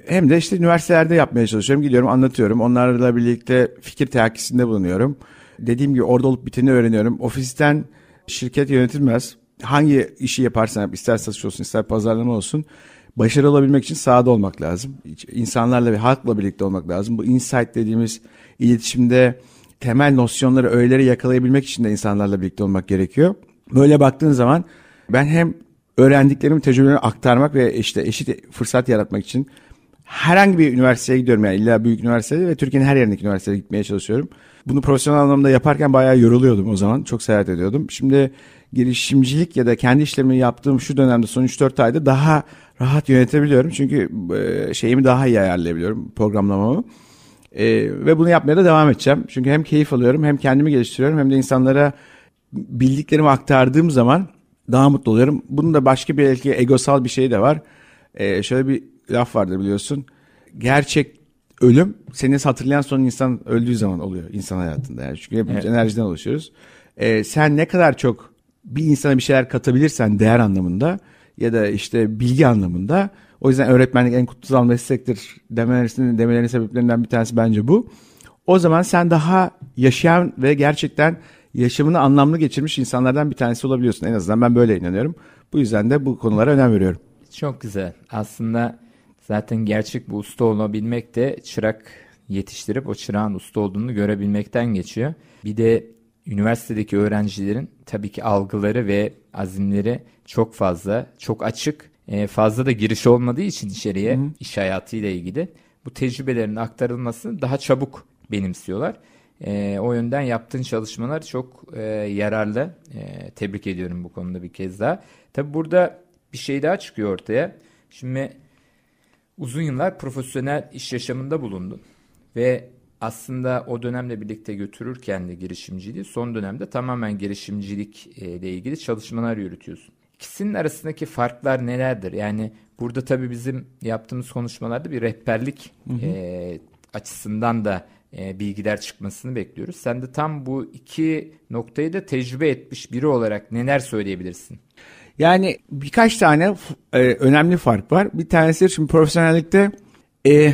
Hem de işte üniversitelerde yapmaya çalışıyorum. Gidiyorum anlatıyorum. Onlarla birlikte fikir teakkisinde bulunuyorum. Dediğim gibi orada olup biteni öğreniyorum. Ofisten şirket yönetilmez. Hangi işi yaparsan yap, ister satış olsun ister pazarlama olsun. Başarılı olabilmek için sahada olmak lazım. İnsanlarla ve halkla birlikte olmak lazım. Bu insight dediğimiz iletişimde temel nosyonları, öğeleri yakalayabilmek için de insanlarla birlikte olmak gerekiyor. Böyle baktığın zaman ben hem öğrendiklerimi, tecrübelerimi aktarmak ve işte eşit fırsat yaratmak için herhangi bir üniversiteye gidiyorum yani illa büyük üniversitede ve Türkiye'nin her yerindeki üniversiteye gitmeye çalışıyorum. Bunu profesyonel anlamda yaparken bayağı yoruluyordum o zaman. Çok seyahat ediyordum. Şimdi girişimcilik ya da kendi işlerimi yaptığım şu dönemde son 3-4 ayda daha rahat yönetebiliyorum. Çünkü e, şeyimi daha iyi ayarlayabiliyorum programlamamı. E, ve bunu yapmaya da devam edeceğim. Çünkü hem keyif alıyorum hem kendimi geliştiriyorum hem de insanlara bildiklerimi aktardığım zaman daha mutlu oluyorum. Bunun da başka bir belki egosal bir şey de var. E, şöyle bir laf vardır biliyorsun. Gerçek ölüm seni hatırlayan son insan öldüğü zaman oluyor insan hayatında. Yani çünkü hepimiz Evet. enerjiden oluşuyoruz. E, sen ne kadar çok bir insana bir şeyler katabilirsen değer anlamında ya da işte bilgi anlamında O yüzden öğretmenlik en kutsal meslektir demelerinin, demelerinin sebeplerinden bir tanesi bence bu. O zaman sen daha yaşayan ve gerçekten yaşamını anlamlı geçirmiş insanlardan bir tanesi olabiliyorsun. En azından ben böyle inanıyorum. Bu yüzden de bu konulara önem veriyorum. Çok güzel. Aslında zaten gerçek bu usta olabilmek de çırak yetiştirip o çırağın usta olduğunu görebilmekten geçiyor. Bir de üniversitedeki öğrencilerin tabii ki algıları ve azimleri çok fazla, çok açık. E, fazla da giriş olmadığı için içeriye Hı. iş hayatıyla ilgili bu tecrübelerin aktarılmasını daha çabuk benimsiyorlar. E, o yönden yaptığın çalışmalar çok e, yararlı. E, tebrik ediyorum bu konuda bir kez daha. Tabii burada bir şey daha çıkıyor ortaya. Şimdi uzun yıllar profesyonel iş yaşamında bulundun ve aslında o dönemle birlikte götürürken de girişimciliği son dönemde tamamen girişimcilik e, ilgili çalışmalar yürütüyorsun. İkisinin arasındaki farklar nelerdir? Yani burada tabii bizim yaptığımız konuşmalarda bir rehberlik hı hı. E, açısından da e, bilgiler çıkmasını bekliyoruz. Sen de tam bu iki noktayı da tecrübe etmiş biri olarak neler söyleyebilirsin? Yani birkaç tane e, önemli fark var. Bir tanesi şimdi profesyonellikte e,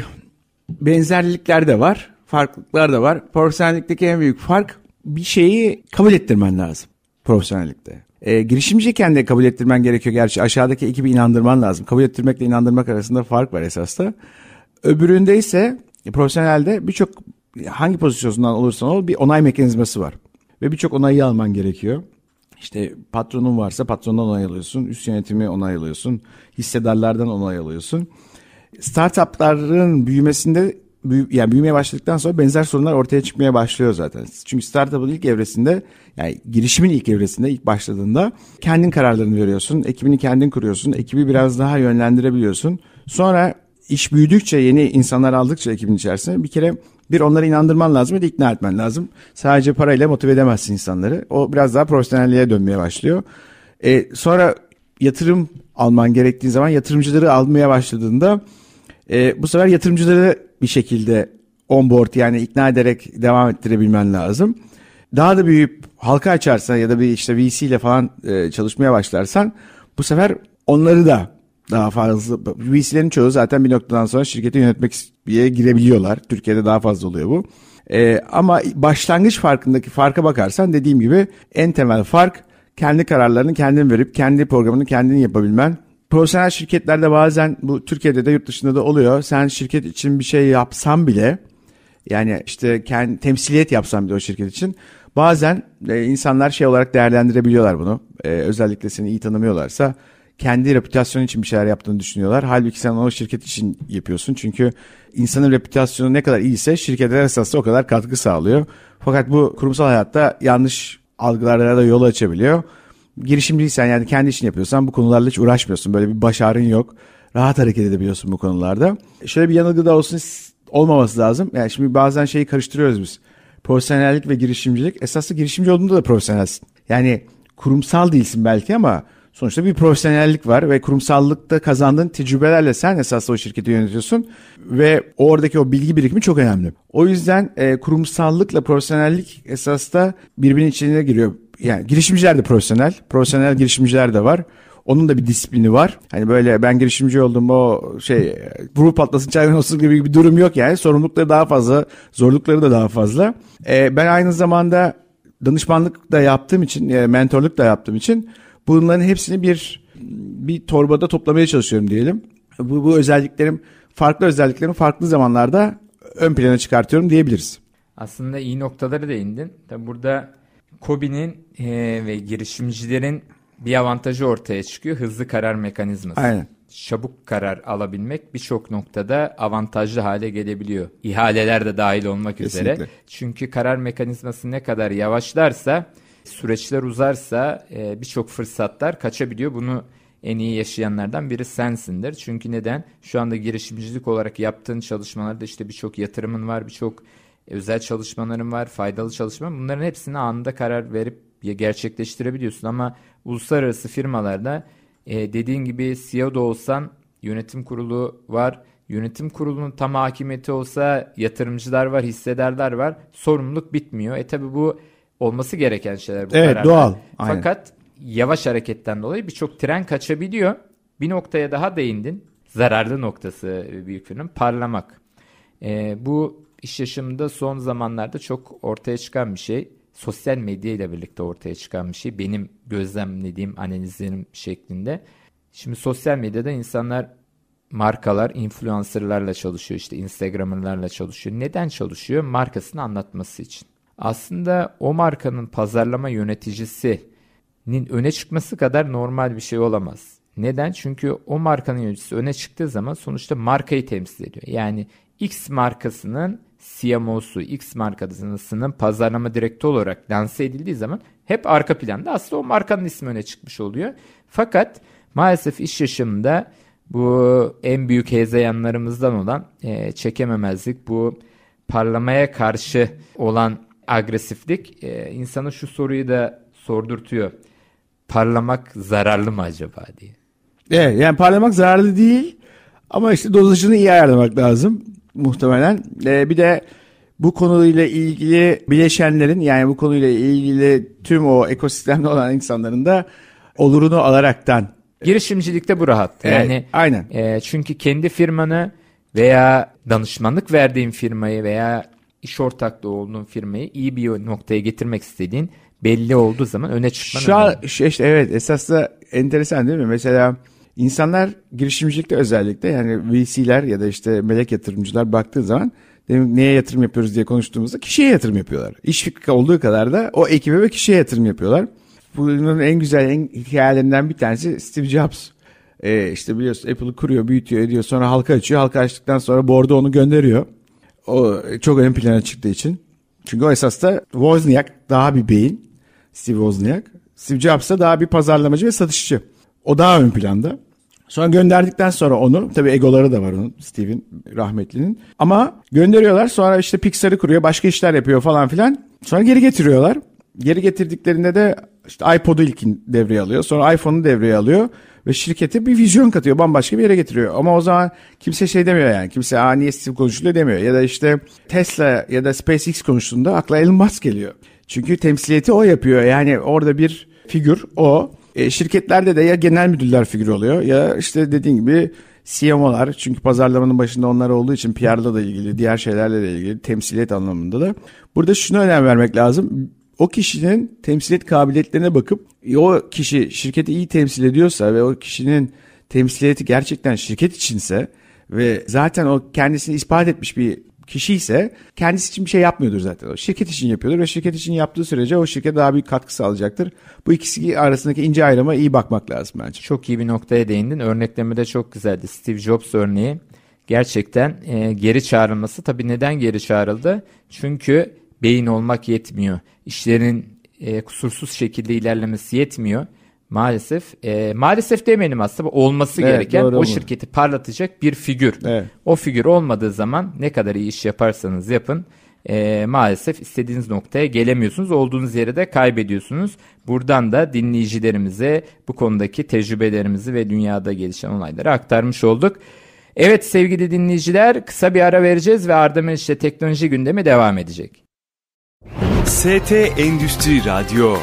benzerlikler de var, farklılıklar da var. Profesyonellikteki en büyük fark bir şeyi kabul ettirmen lazım profesyonellikte. E, girişimciyken de kabul ettirmen gerekiyor gerçi. Aşağıdaki ekibi inandırman lazım. Kabul ettirmekle inandırmak arasında fark var esas da. Öbüründe ise profesyonelde birçok hangi pozisyonundan olursan ol bir onay mekanizması var. Ve birçok onayı alman gerekiyor. İşte patronun varsa patrondan onay alıyorsun, üst yönetimi onay alıyorsun, hissedarlardan onay alıyorsun. Startupların büyümesinde büyü, yani büyümeye başladıktan sonra benzer sorunlar ortaya çıkmaya başlıyor zaten. Çünkü startup'ın ilk evresinde yani girişimin ilk evresinde ilk başladığında kendin kararlarını veriyorsun. Ekibini kendin kuruyorsun. Ekibi biraz daha yönlendirebiliyorsun. Sonra iş büyüdükçe yeni insanlar aldıkça ekibin içerisinde bir kere bir onları inandırman lazım ve ikna etmen lazım. Sadece parayla motive edemezsin insanları. O biraz daha profesyonelliğe dönmeye başlıyor. E, sonra yatırım alman gerektiği zaman yatırımcıları almaya başladığında e, bu sefer yatırımcıları bir şekilde on board yani ikna ederek devam ettirebilmen lazım. Daha da büyüyüp halka açarsan ya da bir işte VC ile falan e, çalışmaya başlarsan bu sefer onları da daha fazla VC'lerin çoğu zaten bir noktadan sonra şirketi yönetmek diye girebiliyorlar. Türkiye'de daha fazla oluyor bu. Ee, ama başlangıç farkındaki farka bakarsan dediğim gibi en temel fark kendi kararlarını kendin verip kendi programını kendin yapabilmen. Profesyonel şirketlerde bazen bu Türkiye'de de yurt dışında da oluyor. Sen şirket için bir şey yapsan bile yani işte kendi temsiliyet yapsan bile o şirket için bazen e, insanlar şey olarak değerlendirebiliyorlar bunu. E, özellikle seni iyi tanımıyorlarsa kendi reputasyonu için bir şeyler yaptığını düşünüyorlar. Halbuki sen o şirket için yapıyorsun. Çünkü insanın reputasyonu ne kadar iyiyse şirkete esasında o kadar katkı sağlıyor. Fakat bu kurumsal hayatta yanlış algılara da yol açabiliyor. Girişimciysen yani kendi işini yapıyorsan bu konularla hiç uğraşmıyorsun. Böyle bir başarın yok. Rahat hareket edebiliyorsun bu konularda. Şöyle bir yanılgı da olsun olmaması lazım. Yani şimdi bazen şeyi karıştırıyoruz biz. Profesyonellik ve girişimcilik. Esaslı girişimci olduğunda da profesyonelsin. Yani kurumsal değilsin belki ama Sonuçta bir profesyonellik var ve kurumsallıkta kazandığın tecrübelerle sen esas o şirketi yönetiyorsun ve oradaki o bilgi birikimi çok önemli. O yüzden e, kurumsallıkla profesyonellik esas da birbirinin içine giriyor. Yani girişimciler de profesyonel, profesyonel girişimciler de var. Onun da bir disiplini var. Hani böyle ben girişimci oldum o şey grup patlasın çayvan olsun gibi bir durum yok yani. Sorumlulukları daha fazla, zorlukları da daha fazla. Ee, ben aynı zamanda danışmanlık da yaptığım için, e, mentorluk da yaptığım için Bunların hepsini bir bir torbada toplamaya çalışıyorum diyelim. Bu, bu özelliklerim farklı özelliklerimi farklı zamanlarda ön plana çıkartıyorum diyebiliriz. Aslında iyi noktaları değindin. Tabi burada Kobi'nin e, ve girişimcilerin bir avantajı ortaya çıkıyor. Hızlı karar mekanizması. Aynen. Çabuk karar alabilmek birçok noktada avantajlı hale gelebiliyor. İhaleler de dahil olmak Kesinlikle. üzere. Çünkü karar mekanizması ne kadar yavaşlarsa süreçler uzarsa e, birçok fırsatlar kaçabiliyor. Bunu en iyi yaşayanlardan biri sensindir. Çünkü neden? Şu anda girişimcilik olarak yaptığın çalışmalarda işte birçok yatırımın var, birçok özel çalışmaların var, faydalı çalışma. Bunların hepsini anında karar verip gerçekleştirebiliyorsun. Ama uluslararası firmalarda e, dediğin gibi CEO da olsan yönetim kurulu var. Yönetim kurulunun tam hakimiyeti olsa yatırımcılar var, hissedarlar var. Sorumluluk bitmiyor. E tabi bu olması gereken şeyler bu Evet kararlar. doğal. Aynen. Fakat yavaş hareketten dolayı birçok tren kaçabiliyor. Bir noktaya daha değindin. zararlı noktası büyük firmanın parlamak. E, bu iş yaşamında son zamanlarda çok ortaya çıkan bir şey. Sosyal medya ile birlikte ortaya çıkan bir şey. Benim gözlemlediğim analizlerim şeklinde. Şimdi sosyal medyada insanlar markalar influencerlarla çalışıyor işte instagramerlarla çalışıyor. Neden çalışıyor? Markasını anlatması için. Aslında o markanın pazarlama yöneticisinin öne çıkması kadar normal bir şey olamaz. Neden? Çünkü o markanın yöneticisi öne çıktığı zaman sonuçta markayı temsil ediyor. Yani X markasının CMO'su, X markasının pazarlama direktörü olarak lanse edildiği zaman hep arka planda aslında o markanın ismi öne çıkmış oluyor. Fakat maalesef iş yaşamında bu en büyük hezeyanlarımızdan olan e, çekememezlik, bu parlamaya karşı olan agresiflik e, insana şu soruyu da sordurtuyor. Parlamak zararlı mı acaba diye. Evet yani parlamak zararlı değil ama işte dozajını iyi ayarlamak lazım muhtemelen. Ee, bir de bu konuyla ilgili bileşenlerin yani bu konuyla ilgili tüm o ekosistemde olan insanların da olurunu alaraktan Girişimcilikte bu rahat. Evet, yani aynen. E, çünkü kendi firmanı veya danışmanlık verdiğin firmayı veya iş ortaklığı olduğun firmayı iyi bir noktaya getirmek istediğin belli olduğu zaman öne çıkman Şu an şu işte evet esas da enteresan değil mi? Mesela insanlar girişimcilikte özellikle yani VC'ler ya da işte melek yatırımcılar baktığı zaman demek neye yatırım yapıyoruz diye konuştuğumuzda kişiye yatırım yapıyorlar. İş fikri olduğu kadar da o ekibe ve kişiye yatırım yapıyorlar. Bunun en güzel en hikayelerinden bir tanesi Steve Jobs. Ee, işte biliyorsun Apple'ı kuruyor, büyütüyor, ediyor. Sonra halka açıyor. Halka açtıktan sonra board'a onu gönderiyor. O çok ön plana çıktığı için. Çünkü o esas da Wozniak daha bir beyin. Steve Wozniak. Steve Jobs da daha bir pazarlamacı ve satışçı. O daha ön planda. Sonra gönderdikten sonra onu tabii egoları da var onun Steve'in rahmetlinin. Ama gönderiyorlar sonra işte Pixar'ı kuruyor başka işler yapıyor falan filan. Sonra geri getiriyorlar. Geri getirdiklerinde de işte iPod'u ilkin devreye alıyor. Sonra iPhone'u devreye alıyor. Ve şirkete bir vizyon katıyor. Bambaşka bir yere getiriyor. Ama o zaman kimse şey demiyor yani. Kimse Aa, niye Steve konuşuluyor demiyor. Ya da işte Tesla ya da SpaceX konuştuğunda akla Elon Musk geliyor. Çünkü temsiliyeti o yapıyor. Yani orada bir figür o. E, şirketlerde de ya genel müdürler figürü oluyor ya işte dediğin gibi CMO'lar çünkü pazarlamanın başında onlar olduğu için PR'la da ilgili diğer şeylerle de ilgili temsiliyet anlamında da. Burada şuna önem vermek lazım. O kişinin temsiliyet kabiliyetlerine bakıp e, o kişi şirketi iyi temsil ediyorsa ve o kişinin temsiliyeti gerçekten şirket içinse ve zaten o kendisini ispat etmiş bir kişi ise kendisi için bir şey yapmıyordur zaten. O şirket için yapıyordur ve şirket için yaptığı sürece o şirkete daha büyük katkı sağlayacaktır. Bu ikisi arasındaki ince ayrıma iyi bakmak lazım bence. Çok iyi bir noktaya değindin. Örnekleme de çok güzeldi. Steve Jobs örneği gerçekten e, geri çağrılması. Tabii neden geri çağrıldı? Çünkü beyin olmak yetmiyor. İşlerin e, kusursuz şekilde ilerlemesi yetmiyor. Maalesef e, maalesef demeyelim aslında olması Evet, gereken o mu? şirketi parlatacak bir figür. Evet. O figür olmadığı zaman ne kadar iyi iş yaparsanız yapın e, maalesef istediğiniz noktaya gelemiyorsunuz. Olduğunuz yere de kaybediyorsunuz. Buradan da dinleyicilerimize bu konudaki tecrübelerimizi ve dünyada gelişen olayları aktarmış olduk. Evet sevgili dinleyiciler kısa bir ara vereceğiz ve Arda Meriç'le teknoloji gündemi devam edecek. ST Endüstri Radyo,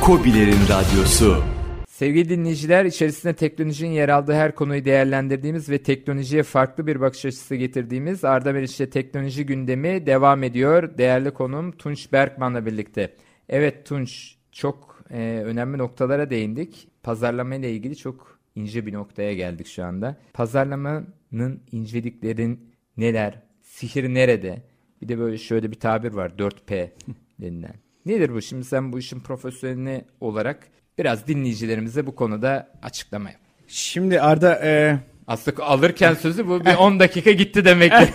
Kobilerin Radyosu. Sevgili dinleyiciler, içerisinde teknolojinin yer aldığı her konuyu değerlendirdiğimiz ve teknolojiye farklı bir bakış açısı getirdiğimiz Arda Meriç'te teknoloji gündemi devam ediyor. Değerli konum Tunç Berkman'la birlikte. Evet Tunç, çok e, önemli noktalara değindik. Pazarlama ile ilgili çok ince bir noktaya geldik şu anda. Pazarlamanın inceliklerin neler, sihir nerede? Bir de böyle şöyle bir tabir var 4P denilen. Nedir bu? Şimdi sen bu işin profesyoneli olarak biraz dinleyicilerimize bu konuda açıklama yap. Şimdi Arda e, Aslında alırken sözü bu bir 10 dakika gitti demektir.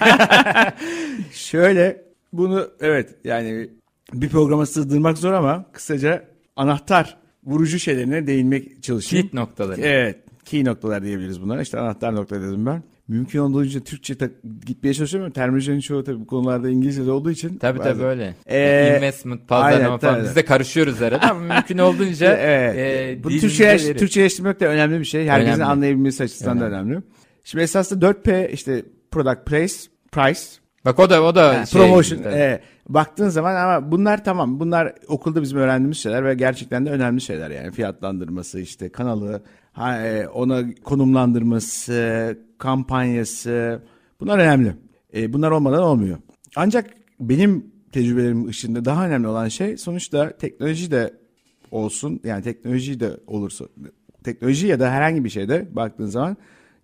(laughs) şöyle bunu evet yani bir programa sığdırmak zor ama kısaca anahtar vurucu şeylerine değinmek çalışayım. Kilit noktaları. Evet. Key noktalar diyebiliriz bunlara. İşte anahtar nokta dedim ben. Mümkün olduğunca Türkçe ta- gitmeye çalışıyorum ama terminolojinin çoğu tabii bu konularda İngilizce'de olduğu için. Tabii bazen- tabii öyle. Ee, Investment, pazarlama aynen, falan tabii. biz de karışıyoruz arada ama (laughs) mümkün olduğunca evet. e, bu verin. Türkçeleştirmek de önemli bir şey. Herkesin Önemli. anlayabilmesi açısından da önemli. Şimdi esasında 4P işte product price, price Bak o da o da Yani şey, promotion tabii. e, baktığın zaman ama bunlar tamam bunlar okulda bizim öğrendiğimiz şeyler ve gerçekten de önemli şeyler yani fiyatlandırması işte kanalı ona konumlandırması kampanyası bunlar önemli E, bunlar olmadan olmuyor ancak benim tecrübelerim ışığında daha önemli olan şey sonuçta teknoloji de olsun yani teknoloji de olursa teknoloji ya da herhangi bir şeyde baktığın zaman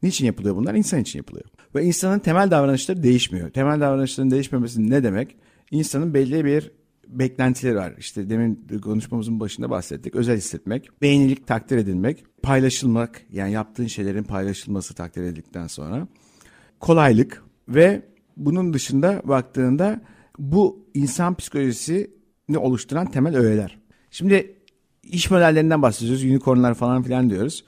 niçin yapılıyor bunlar? İnsan için yapılıyor. Ve insanın temel davranışları değişmiyor. Temel davranışların değişmemesi ne demek? İnsanın belli bir beklentileri var. İşte demin konuşmamızın başında bahsettik. Özel hissetmek, beğenilik takdir edilmek, paylaşılmak yani yaptığın şeylerin paylaşılması takdir edildikten sonra kolaylık ve bunun dışında baktığında bu insan psikolojisini oluşturan temel öğeler. Şimdi iş modellerinden bahsediyoruz. Unicornlar falan filan diyoruz.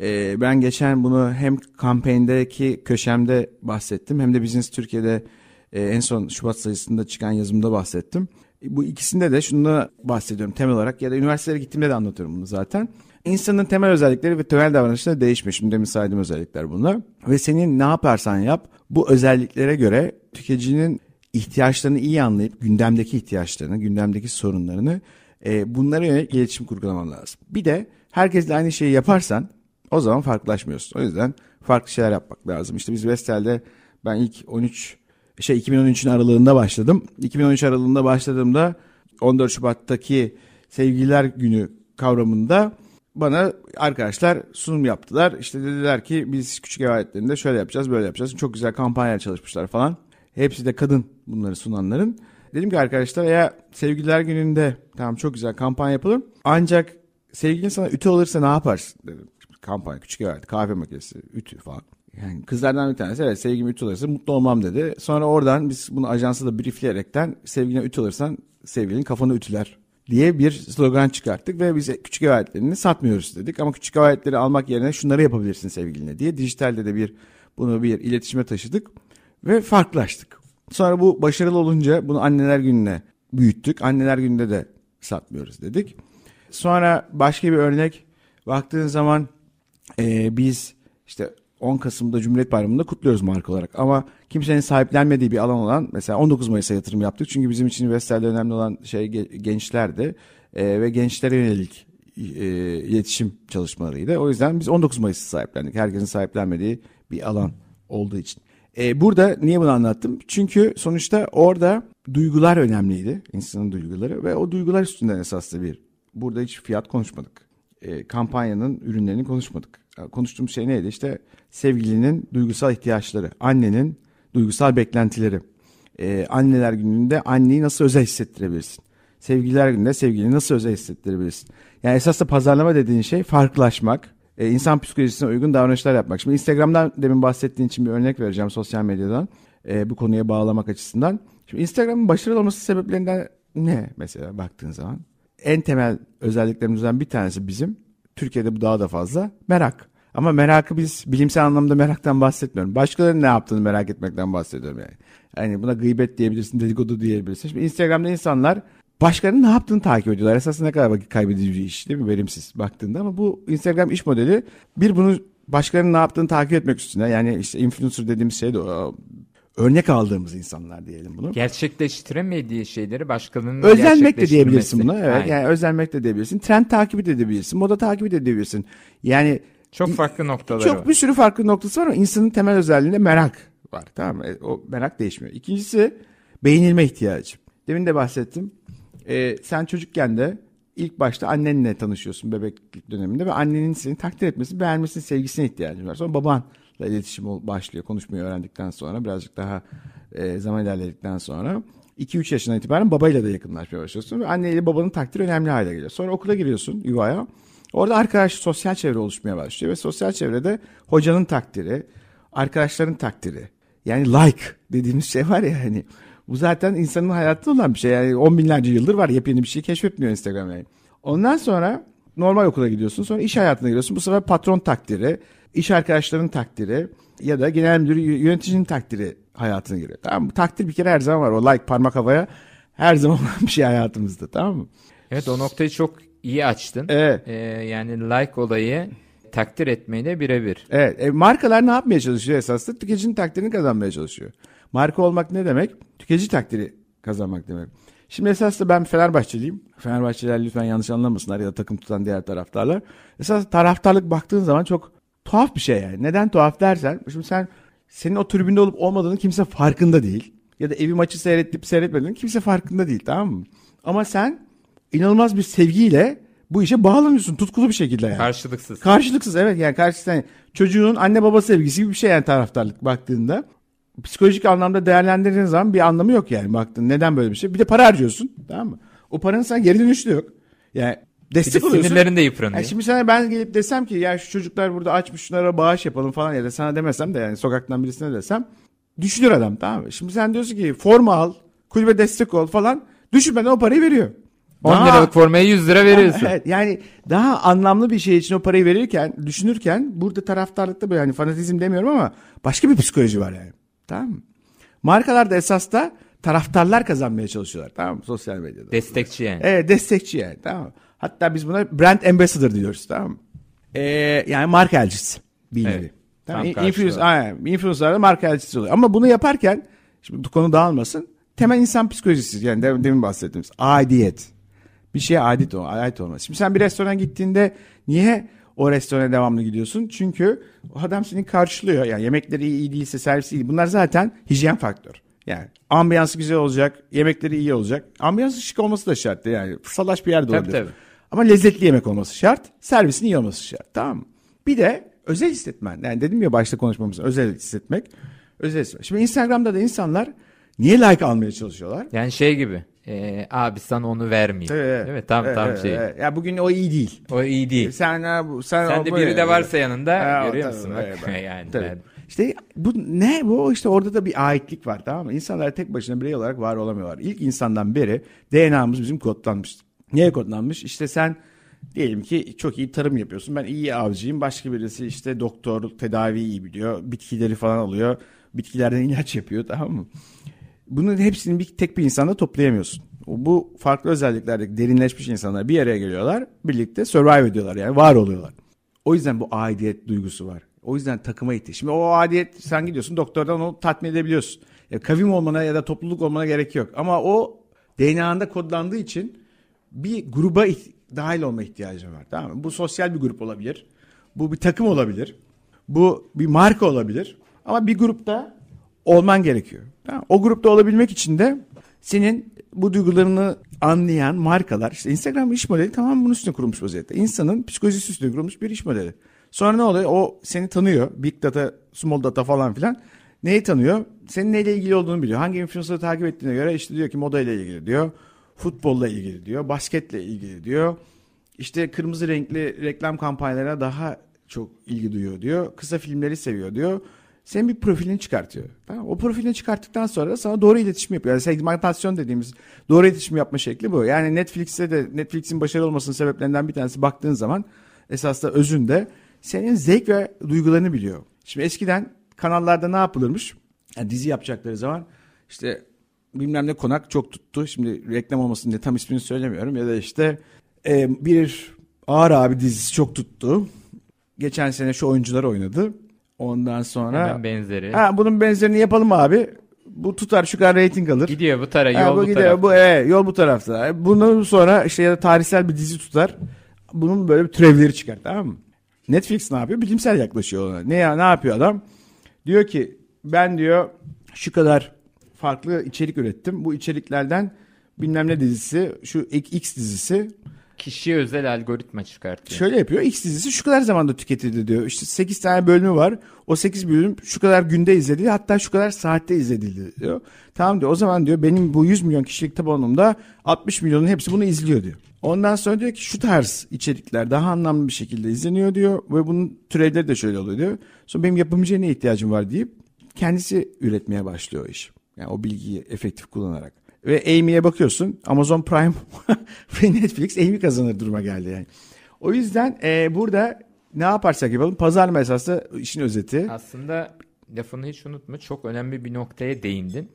Ee, ben geçen bunu hem kampanyadaki köşemde bahsettim hem de Business Türkiye'de e, en son Şubat sayısında çıkan yazımda bahsettim. Bu ikisinde de şunu bahsediyorum temel olarak ya da üniversitelere gittiğimde de anlatıyorum bunu zaten. İnsanın temel özellikleri ve temel davranışları değişmiyor. Şimdi demin saydığım özellikler bunlar. Ve senin ne yaparsan yap bu özelliklere göre tüketicinin ihtiyaçlarını iyi anlayıp gündemdeki ihtiyaçlarını, gündemdeki sorunlarını e, bunlara yönelik iletişim kurgulaman lazım. Bir de herkesle aynı şeyi yaparsan o zaman farklılaşmıyorsun. O yüzden farklı şeyler yapmak lazım. İşte biz Vestel'de ben ilk 13 şey 2013'ün aralığında başladım. 2013 aralığında başladığımda 14 Şubat'taki Sevgililer Günü kavramında bana arkadaşlar sunum yaptılar. İşte dediler ki biz küçük ev şöyle yapacağız, böyle yapacağız. Çok güzel kampanyalar çalışmışlar falan. Hepsi de kadın bunları sunanların. Dedim ki arkadaşlar eğer sevgililer gününde tamam çok güzel kampanya yapalım. Ancak sevgilin sana ütü alırsa ne yaparsın dedim. Kampanya küçük ev kahve makinesi, ütü falan. Yani kızlardan bir tanesi evet sevgilim ütü alırsa mutlu olmam dedi. Sonra oradan biz bunu ajansa da briefleyerekten sevgiline ütü alırsan sevgilin kafanı ütüler diye bir slogan çıkarttık ve biz küçük ev aletlerini satmıyoruz dedik. Ama küçük ev aletleri almak yerine şunları yapabilirsin sevgiline diye dijitalde de bir bunu bir iletişime taşıdık ve farklılaştık. Sonra bu başarılı olunca bunu anneler gününe büyüttük. Anneler gününde de satmıyoruz dedik. Sonra başka bir örnek baktığın zaman e, biz işte 10 Kasım'da Cumhuriyet Bayramı'nda kutluyoruz marka olarak. Ama kimsenin sahiplenmediği bir alan olan mesela 19 Mayıs'a yatırım yaptık. Çünkü bizim için Vestel'de önemli olan şey ge- gençlerdi e, ve gençlere yönelik e, iletişim çalışmalarıydı. O yüzden biz 19 Mayıs'ı sahiplendik. Herkesin sahiplenmediği bir alan olduğu için. E, burada niye bunu anlattım? Çünkü sonuçta orada duygular önemliydi. insanın duyguları ve o duygular üstünden esaslı bir. Burada hiç fiyat konuşmadık. E, kampanyanın ürünlerini konuşmadık. E, Konuştuğumuz şey neydi? İşte sevgilinin duygusal ihtiyaçları, annenin duygusal beklentileri. E, anneler gününde anneyi nasıl özel hissettirebilirsin? Sevgililer gününde sevgilini nasıl özel hissettirebilirsin? Yani esas da pazarlama dediğin şey farklılaşmak, e, insan psikolojisine uygun davranışlar yapmak. Şimdi Instagram'dan demin bahsettiğin için bir örnek vereceğim sosyal medyadan e, bu konuya bağlamak açısından. Şimdi Instagram'ın başarılı olması sebeplerinden ne mesela baktığın zaman? En temel özelliklerimizden bir tanesi bizim. Türkiye'de bu daha da fazla merak. Ama merakı biz bilimsel anlamda meraktan bahsetmiyorum. Başkalarının ne yaptığını merak etmekten bahsediyorum yani. Yani buna gıybet diyebilirsin, dedikodu diyebilirsin. Şimdi Instagram'da insanlar başkalarının ne yaptığını takip ediyorlar. Esasında ne kadar vakit kaybedici bir iş değil mi verimsiz baktığında ama bu Instagram iş modeli bir bunu başkalarının ne yaptığını takip etmek üstüne yani işte influencer dediğimiz şey de örnek aldığımız insanlar diyelim bunu. Gerçekleştiremediği şeyleri başkalarının Özenmek de diyebilirsin buna. Evet. Aynen. Yani özenmek de diyebilirsin. Trend takibi de edebilirsin. Moda takibi de edebilirsin. Yani Çok farklı noktaları çok var. bir sürü farklı noktası var ama insanın temel özelliğinde merak var. Tamam mı? E, O merak değişmiyor. İkincisi beğenilme ihtiyacı. Demin de bahsettim. Ee, sen çocukken de ilk başta annenle tanışıyorsun bebeklik döneminde ve annenin seni takdir etmesi, beğenmesini, sevgisine ihtiyacın var. Sonra babanla iletişim başlıyor. Konuşmayı öğrendikten sonra birazcık daha e, zaman ilerledikten sonra 2-3 yaşından itibaren babayla da yakınlaşmaya başlıyorsun ve anneyle babanın takdiri önemli hale geliyor. Sonra okula giriyorsun yuvaya. Orada arkadaş sosyal çevre oluşmaya başlıyor ve sosyal çevrede hocanın takdiri, arkadaşların takdiri. Yani like dediğimiz şey var ya hani bu zaten insanın hayatında olan bir şey. Yani on binlerce yıldır var yepyeni bir şey keşfetmiyor Instagram. Ondan sonra normal okula gidiyorsun sonra iş hayatına giriyorsun. Bu sefer patron takdiri, iş arkadaşlarının takdiri ya da genel müdür yöneticinin takdiri hayatına giriyor. Tamam mı? Takdir bir kere her zaman var. O like parmak havaya her zaman (laughs) olan bir şey hayatımızda tamam mı? Evet o noktayı çok iyi açtın. Evet. Ee, yani like olayı takdir etmeyle birebir. Evet. E, markalar ne yapmaya çalışıyor esasında? Tüketicinin takdirini kazanmaya çalışıyor. Marka olmak ne demek? Tüketici takdiri kazanmak demek. Şimdi esasında ben Fenerbahçeliyim. Fenerbahçeliler lütfen yanlış anlamasınlar ya da takım tutan diğer taraftarlar. Esas taraftarlık baktığın zaman çok tuhaf bir şey yani. Neden tuhaf dersen şimdi sen senin o tribünde olup olmadığını kimse farkında değil. Ya da evi maçı seyrettip seyretmediğini kimse farkında değil tamam mı? Ama sen inanılmaz bir sevgiyle bu işe bağlanıyorsun tutkulu bir şekilde yani. Karşılıksız. Karşılıksız evet yani karşılıksız yani çocuğun anne baba sevgisi gibi bir şey yani taraftarlık baktığında. Psikolojik anlamda değerlendirdiğin zaman bir anlamı yok yani baktın neden böyle bir şey. Bir de para harcıyorsun tamam mı? O paranın sana geri dönüşü de yok. Yani Bir de destek oluyorsun. sinirlerin de yıpranıyor. Yani şimdi sana ben gelip desem ki ya şu çocuklar burada açmış şunlara bağış yapalım falan ya da sana demesem de yani sokaktan birisine desem düşünür adam tamam mı? Şimdi sen diyorsun ki forma al, kulübe destek ol falan. Düşünmeden o parayı veriyor. 10 Daha- liralık formaya 100 lira veriyorsun. (laughs) Evet, yani daha anlamlı bir şey için o parayı verirken, düşünürken burada taraftarlıkta böyle hani fanatizm demiyorum ama başka bir psikoloji var yani. Tamam mı? Markalar da esas da taraftarlar kazanmaya çalışıyorlar tamam mı? Sosyal medyada. Destekçi yani. Evet destekçi yani tamam mı? Hatta biz buna brand ambassador diyoruz tamam mı? Ee, yani marka elçisi bir Evet. nevi. Tamam. Tam İn- karşılığı. Influencer, aynen. Influencerlar marka elçisi oluyor. Ama bunu yaparken şimdi konu dağılmasın. Temel insan psikolojisi yani dem- demin bahsettiğimiz aidiyet. Bir şeye ait, ol, ait olması. Şimdi sen bir restorana gittiğinde niye o restorana devamlı gidiyorsun? Çünkü o adam seni karşılıyor. Yani yemekleri iyi, değilse servisi iyi. Bunlar zaten hijyen faktör. Yani ambiyansı güzel olacak, yemekleri iyi olacak. Ambiyansı şık olması da şart. Yani salaş bir yerde Tabii, olabilir. tabii. Ama lezzetli yemek olması şart. Servisin iyi olması şart. Tamam mı? Bir de özel hissetmen. Yani dedim ya başta konuşmamızda özel hissetmek. Özel hissetmek. Şimdi Instagram'da da insanlar niye like almaya çalışıyorlar? Yani şey gibi. e, abi sana onu vermeyeyim. Evet. Değil mi? Tam Evet, tam evet, şey. evet. Ya bugün o iyi değil. O iyi değil. Sen sen, Sen de biri de varsa yanında Ha, görüyor tabii, musun? evet, Bak, evet. (laughs) yani Tabii. ben- İşte bu ne bu işte orada da bir aitlik var tamam mı? İnsanlar tek başına birey olarak var olamıyorlar. İlk insandan beri DNA'mız bizim kodlanmış. Niye kodlanmış? İşte sen diyelim ki çok iyi tarım yapıyorsun. Ben iyi avcıyım. Başka birisi işte doktor tedavi iyi biliyor. Bitkileri falan alıyor. Bitkilerden ilaç yapıyor tamam mı? Bunun hepsini bir tek bir insanda toplayamıyorsun. Bu farklı özelliklerdeki derinleşmiş insanlar bir araya geliyorlar. Birlikte survive ediyorlar yani var oluyorlar. O yüzden bu aidiyet duygusu var. O yüzden takıma ihtiyaç. Şimdi o aidiyet sen gidiyorsun doktordan onu tatmin edebiliyorsun. Ya kavim olmana ya da topluluk olmana gerek yok. Ama o DNA'nda kodlandığı için bir gruba dahil olma ihtiyacın var. Tamam mı? Bu sosyal bir grup olabilir. Bu bir takım olabilir. Bu bir marka olabilir. Ama bir grupta olman gerekiyor. Tamam? O grupta olabilmek için de senin bu duygularını anlayan markalar işte Instagram iş modeli tamam bunun üstüne kurulmuş vaziyette. İnsanın psikolojisi üstüne kurulmuş bir iş modeli. Sonra ne oluyor? O seni tanıyor. Big data, small data falan filan. Neyi tanıyor? Senin neyle ilgili olduğunu biliyor. Hangi influencer'ı takip ettiğine göre işte diyor ki moda ile ilgili diyor. Futbolla ilgili diyor. Basketle ilgili diyor. İşte kırmızı renkli reklam kampanyalarına daha çok ilgi duyuyor diyor. Kısa filmleri seviyor diyor. Senin bir profilini çıkartıyor. Tamam, o profilini çıkarttıktan sonra da sana doğru iletişim yapıyor. Yani segmentasyon dediğimiz doğru iletişim yapma şekli bu. Yani Netflix'te de Netflix'in başarılı olmasının sebeplerinden bir tanesi baktığın zaman esasında özünde senin zevk ve duygularını biliyor. Şimdi eskiden kanallarda ne yapılırmış? Yani dizi yapacakları zaman işte bilmem ne konak çok tuttu. Şimdi reklam olmasın diye tam ismini söylemiyorum. Ya da işte e, bir Ağır abi dizisi çok tuttu. Geçen sene şu oyuncular oynadı. Ondan sonra Hemen benzeri. ha, bunun benzerini yapalım abi. Bu tutar şu kadar reyting alır. Gidiyor bu tara Ha, yol bu bu, gidiyor, taraf. bu evet, yol bu tarafta. Bundan sonra işte ya da tarihsel bir dizi tutar. Bunun böyle bir türevleri çıkar tamam mı? Netflix ne yapıyor? Bilimsel yaklaşıyor ona. Ne ya ne yapıyor adam? Diyor ki ben diyor şu kadar farklı içerik ürettim. Bu içeriklerden bilmem ne dizisi, şu X dizisi Kişiye özel algoritma çıkartıyor. Şöyle yapıyor. X dizisi şu kadar zamanda tüketildi diyor. İşte 8 tane bölümü var. O 8 bölüm şu kadar günde izledildi. Hatta şu kadar saatte izledildi diyor. Tamam diyor. O zaman diyor benim bu 100 milyon kişilik tabanımda 60 milyonun hepsi bunu izliyor diyor. Ondan sonra diyor ki şu tarz içerikler daha anlamlı bir şekilde izleniyor diyor. Ve bunun türevleri de şöyle oluyor diyor. Sonra benim yapımcıya ne ihtiyacım var deyip kendisi üretmeye başlıyor iş. Yani o bilgiyi efektif kullanarak. Ve Amy'ye bakıyorsun Amazon Prime (laughs) ve Netflix Amy kazanır duruma geldi yani. O yüzden e, burada ne yaparsak yapalım pazarlama esasında işin özeti. Aslında lafını hiç unutma çok önemli bir noktaya değindin.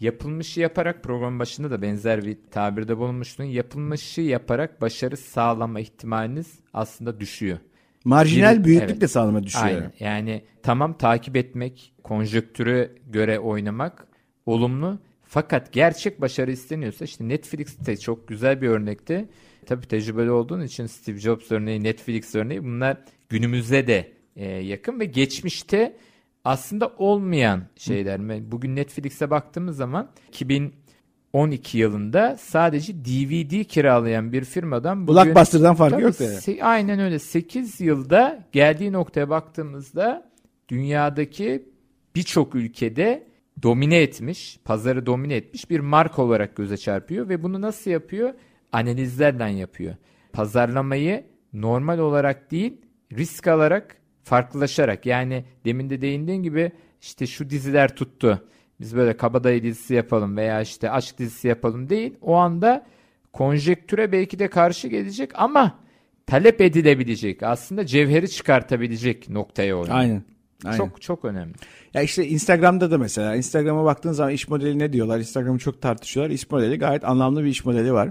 Yapılmışı yaparak program başında da benzer bir tabirde bulunmuştun. Yapılmışı yaparak başarı sağlama ihtimaliniz aslında düşüyor. Marjinal Bir- büyüklük evet. de sağlama düşüyor. Aynen. Yani tamam takip etmek, konjöktüre göre oynamak olumlu. Fakat gerçek başarı isteniyorsa işte Netflix de çok güzel bir örnekti. Tabii tecrübeli olduğun için Steve Jobs örneği, Netflix örneği bunlar günümüzde de e, yakın ve geçmişte aslında olmayan şeyler. Bugün Netflix'e baktığımız zaman 2012 yılında sadece DVD kiralayan bir firmadan bugün... Blockbuster'dan farkı yok yani. Aynen öyle. 8 yılda geldiği noktaya baktığımızda dünyadaki birçok ülkede domine etmiş, pazarı domine etmiş bir marka olarak göze çarpıyor ve bunu nasıl yapıyor? Analizlerden yapıyor. Pazarlamayı normal olarak değil, risk alarak, farklılaşarak. Yani demin de değindiğin gibi işte şu diziler tuttu. Biz böyle kabadayı dizisi yapalım veya işte aşk dizisi yapalım değil. O anda konjektüre belki de karşı gelecek ama talep edilebilecek. Aslında cevheri çıkartabilecek noktaya oynuyor. Aynen. Aynen. Çok çok önemli. Ya işte Instagram'da da mesela Instagram'a baktığın zaman iş modeli ne diyorlar? Instagram'ı çok tartışıyorlar. İş modeli gayet anlamlı bir iş modeli var.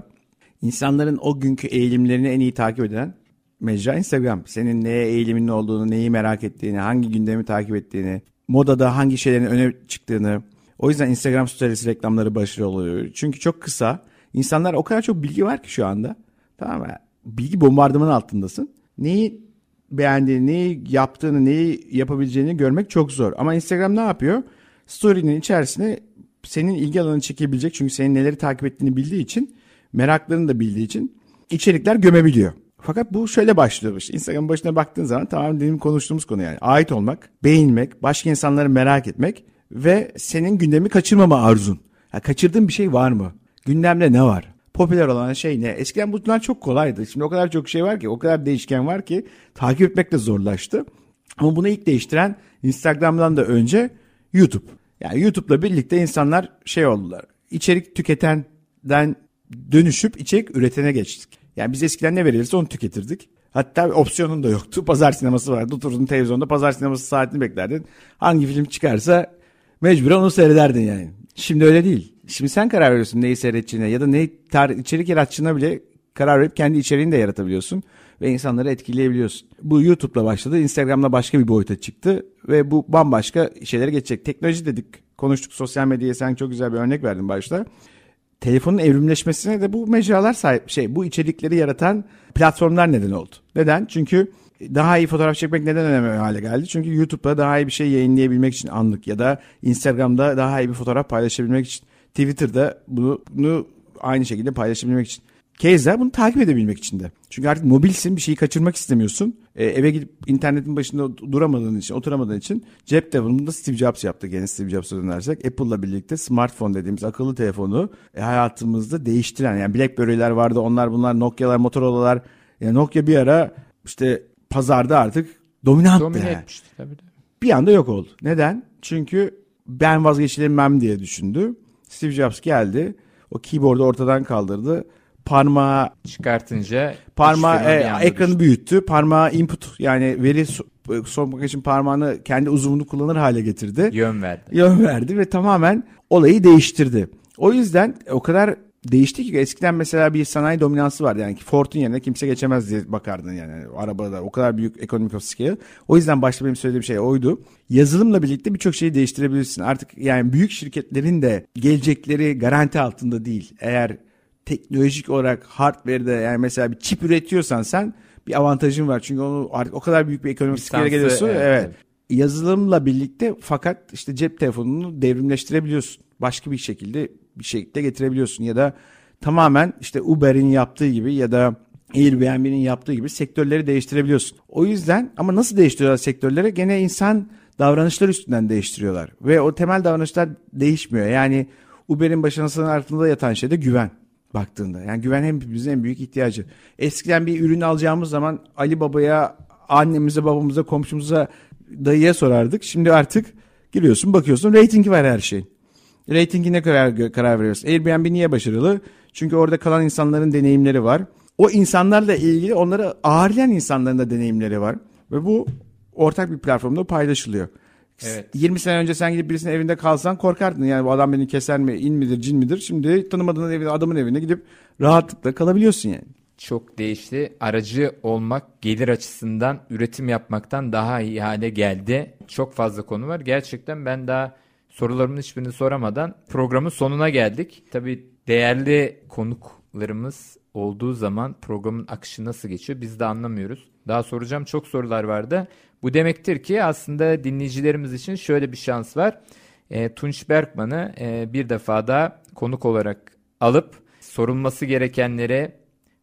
İnsanların o günkü eğilimlerini en iyi takip eden mecra Instagram. Senin neye eğilimin olduğunu, neyi merak ettiğini, hangi gündemi takip ettiğini, modada hangi şeylerin öne çıktığını. O yüzden Instagram storiesi reklamları başarılı oluyor. Çünkü çok kısa. İnsanlar o kadar çok bilgi var ki şu anda. Tamam mı? Bilgi bombardımanı altındasın. Neyi beğendiğini, yaptığını, neyi yapabileceğini görmek çok zor. Ama Instagram ne yapıyor? Story'nin içerisine senin ilgi alanını çekebilecek çünkü senin neleri takip ettiğini bildiği için, meraklarını da bildiği için içerikler gömebiliyor. Fakat bu şöyle başlıyor işte. Instagram başına baktığın zaman tamam demin konuştuğumuz konu yani. Ait olmak, beğenmek, başka insanları merak etmek ve senin gündemi kaçırmama arzun. Ya kaçırdığın bir şey var mı? Gündemde ne var? Popüler olan şey ne? Eskiden bunlar çok kolaydı. Şimdi o kadar çok şey var ki, o kadar değişken var ki takip etmek de zorlaştı. Ama bunu ilk değiştiren Instagram'dan da önce YouTube. Yani YouTube'la birlikte insanlar şey oldular. İçerik tüketenden dönüşüp içerik üretene geçtik. Yani biz eskiden ne verilirse onu tüketirdik. Hatta opsiyonun da yoktu. Pazar sineması vardı. Oturdun televizyonda pazar sineması saatini beklerdin. Hangi film çıkarsa mecburen onu seyrederdin yani. Şimdi öyle değil. Şimdi sen karar veriyorsun neyi seyredeceğine ya da ne tar içerik yaratacağına bile karar verip kendi içeriğini de yaratabiliyorsun ve insanları etkileyebiliyorsun. Bu YouTube'la başladı, Instagram'la başka bir boyuta çıktı ve bu bambaşka şeylere geçecek. Teknoloji dedik, konuştuk sosyal medyaya sen çok güzel bir örnek verdin başta. Telefonun evrimleşmesine de bu mecralar sahip şey, bu içerikleri yaratan platformlar neden oldu. Neden? Çünkü daha iyi fotoğraf çekmek neden önemli hale geldi? Çünkü YouTube'da daha iyi bir şey yayınlayabilmek için anlık ya da Instagram'da daha iyi bir fotoğraf paylaşabilmek için Twitter'da bunu, bunu aynı şekilde paylaşabilmek için. Keza bunu takip edebilmek için de. Çünkü artık mobilsin bir şeyi kaçırmak istemiyorsun. Ee, eve gidip internetin başında duramadığın için, oturamadığın için cep telefonunu da Steve Jobs yaptı. Gene Steve Jobs'a dönersek. Apple'la birlikte smartphone dediğimiz akıllı telefonu e, hayatımızda değiştiren. Yani Blackberry'ler vardı onlar bunlar Nokia'lar, Motorola'lar. Yani Nokia bir ara işte pazarda artık dominanttı. Domine etmişti tabii. Bir anda yok oldu. Neden? Çünkü ben vazgeçilemem diye düşündü. Steve Jobs geldi. O keyboard'u ortadan kaldırdı. Parmağı çıkartınca parmağı e, ekranı büyüttü. Parmağı input yani veri sokmak için parmağını kendi uzunluğunu kullanır hale getirdi. Yön verdi. Yön verdi ve tamamen olayı değiştirdi. O yüzden o kadar değişti ki eskiden mesela bir sanayi dominansı vardı yani Ford'un yerine kimse geçemez diye bakardın yani arabada o kadar büyük ekonomik of scale. O yüzden başta benim söylediğim şey oydu. Yazılımla birlikte birçok şeyi değiştirebilirsin. Artık yani büyük şirketlerin de gelecekleri garanti altında değil. Eğer teknolojik olarak hardware'de yani mesela bir çip üretiyorsan sen bir avantajın var. Çünkü onu artık o kadar büyük bir ekonomik scale geliyorsun. Evet. evet. Yazılımla birlikte fakat işte cep telefonunu devrimleştirebiliyorsun. Başka bir şekilde bir şekilde getirebiliyorsun ya da tamamen işte Uber'in yaptığı gibi ya da Airbnb'nin yaptığı gibi sektörleri değiştirebiliyorsun. O yüzden ama nasıl değiştiriyorlar sektörleri? Gene insan davranışlar üstünden değiştiriyorlar. Ve o temel davranışlar değişmiyor. Yani Uber'in başarısının altında yatan şey de güven baktığında. Yani güven hepimizin en büyük ihtiyacı. Eskiden bir ürün alacağımız zaman Ali Baba'ya, annemize, babamıza, komşumuza, dayıya sorardık. Şimdi artık giriyorsun bakıyorsun ratingi var her şeyin. Ratingine karar, karar veriyoruz. Airbnb niye başarılı? Çünkü orada kalan insanların deneyimleri var. O insanlarla ilgili onları ağırlayan insanların da deneyimleri var. Ve bu ortak bir platformda paylaşılıyor. Evet. 20 sene önce sen gidip birisinin evinde kalsan korkardın. Yani bu adam beni keser mi, in midir, cin midir? Şimdi tanımadığın evine, adamın evine gidip rahatlıkla kalabiliyorsun yani. Çok değişti. Aracı olmak gelir açısından üretim yapmaktan daha iyi hale geldi. Çok fazla konu var. Gerçekten ben daha sorularımın hiçbirini soramadan programın sonuna geldik. Tabii değerli konuklarımız olduğu zaman programın akışı nasıl geçiyor biz de anlamıyoruz. Daha soracağım çok sorular vardı. Bu demektir ki aslında dinleyicilerimiz için şöyle bir şans var. E, Tunç Berkman'ı e, bir defa daha konuk olarak alıp sorulması gerekenlere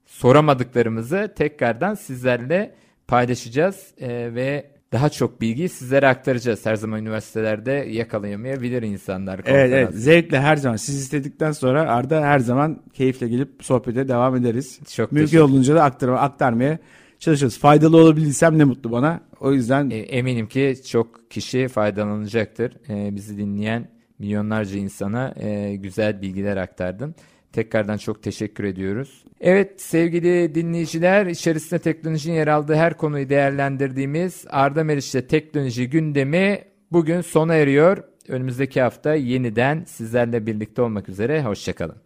soramadıklarımızı tekrardan sizlerle paylaşacağız e, ve daha çok bilgiyi sizlere aktaracağız. Her zaman üniversitelerde yakalayamayabilir insanlar. Evet, evet zevkle her zaman siz istedikten sonra Arda her zaman keyifle gelip sohbete devam ederiz. Çok Mümkün olunca da aktarma, aktarmaya çalışırız. Faydalı olabildiysem ne mutlu bana. O yüzden e, eminim ki çok kişi faydalanacaktır. E, bizi dinleyen milyonlarca insana e, güzel bilgiler aktardın. Tekrardan çok teşekkür ediyoruz. Evet sevgili dinleyiciler içerisinde teknolojinin yer aldığı her konuyu değerlendirdiğimiz Arda Meriç'te teknoloji gündemi bugün sona eriyor. Önümüzdeki hafta yeniden sizlerle birlikte olmak üzere. Hoşçakalın.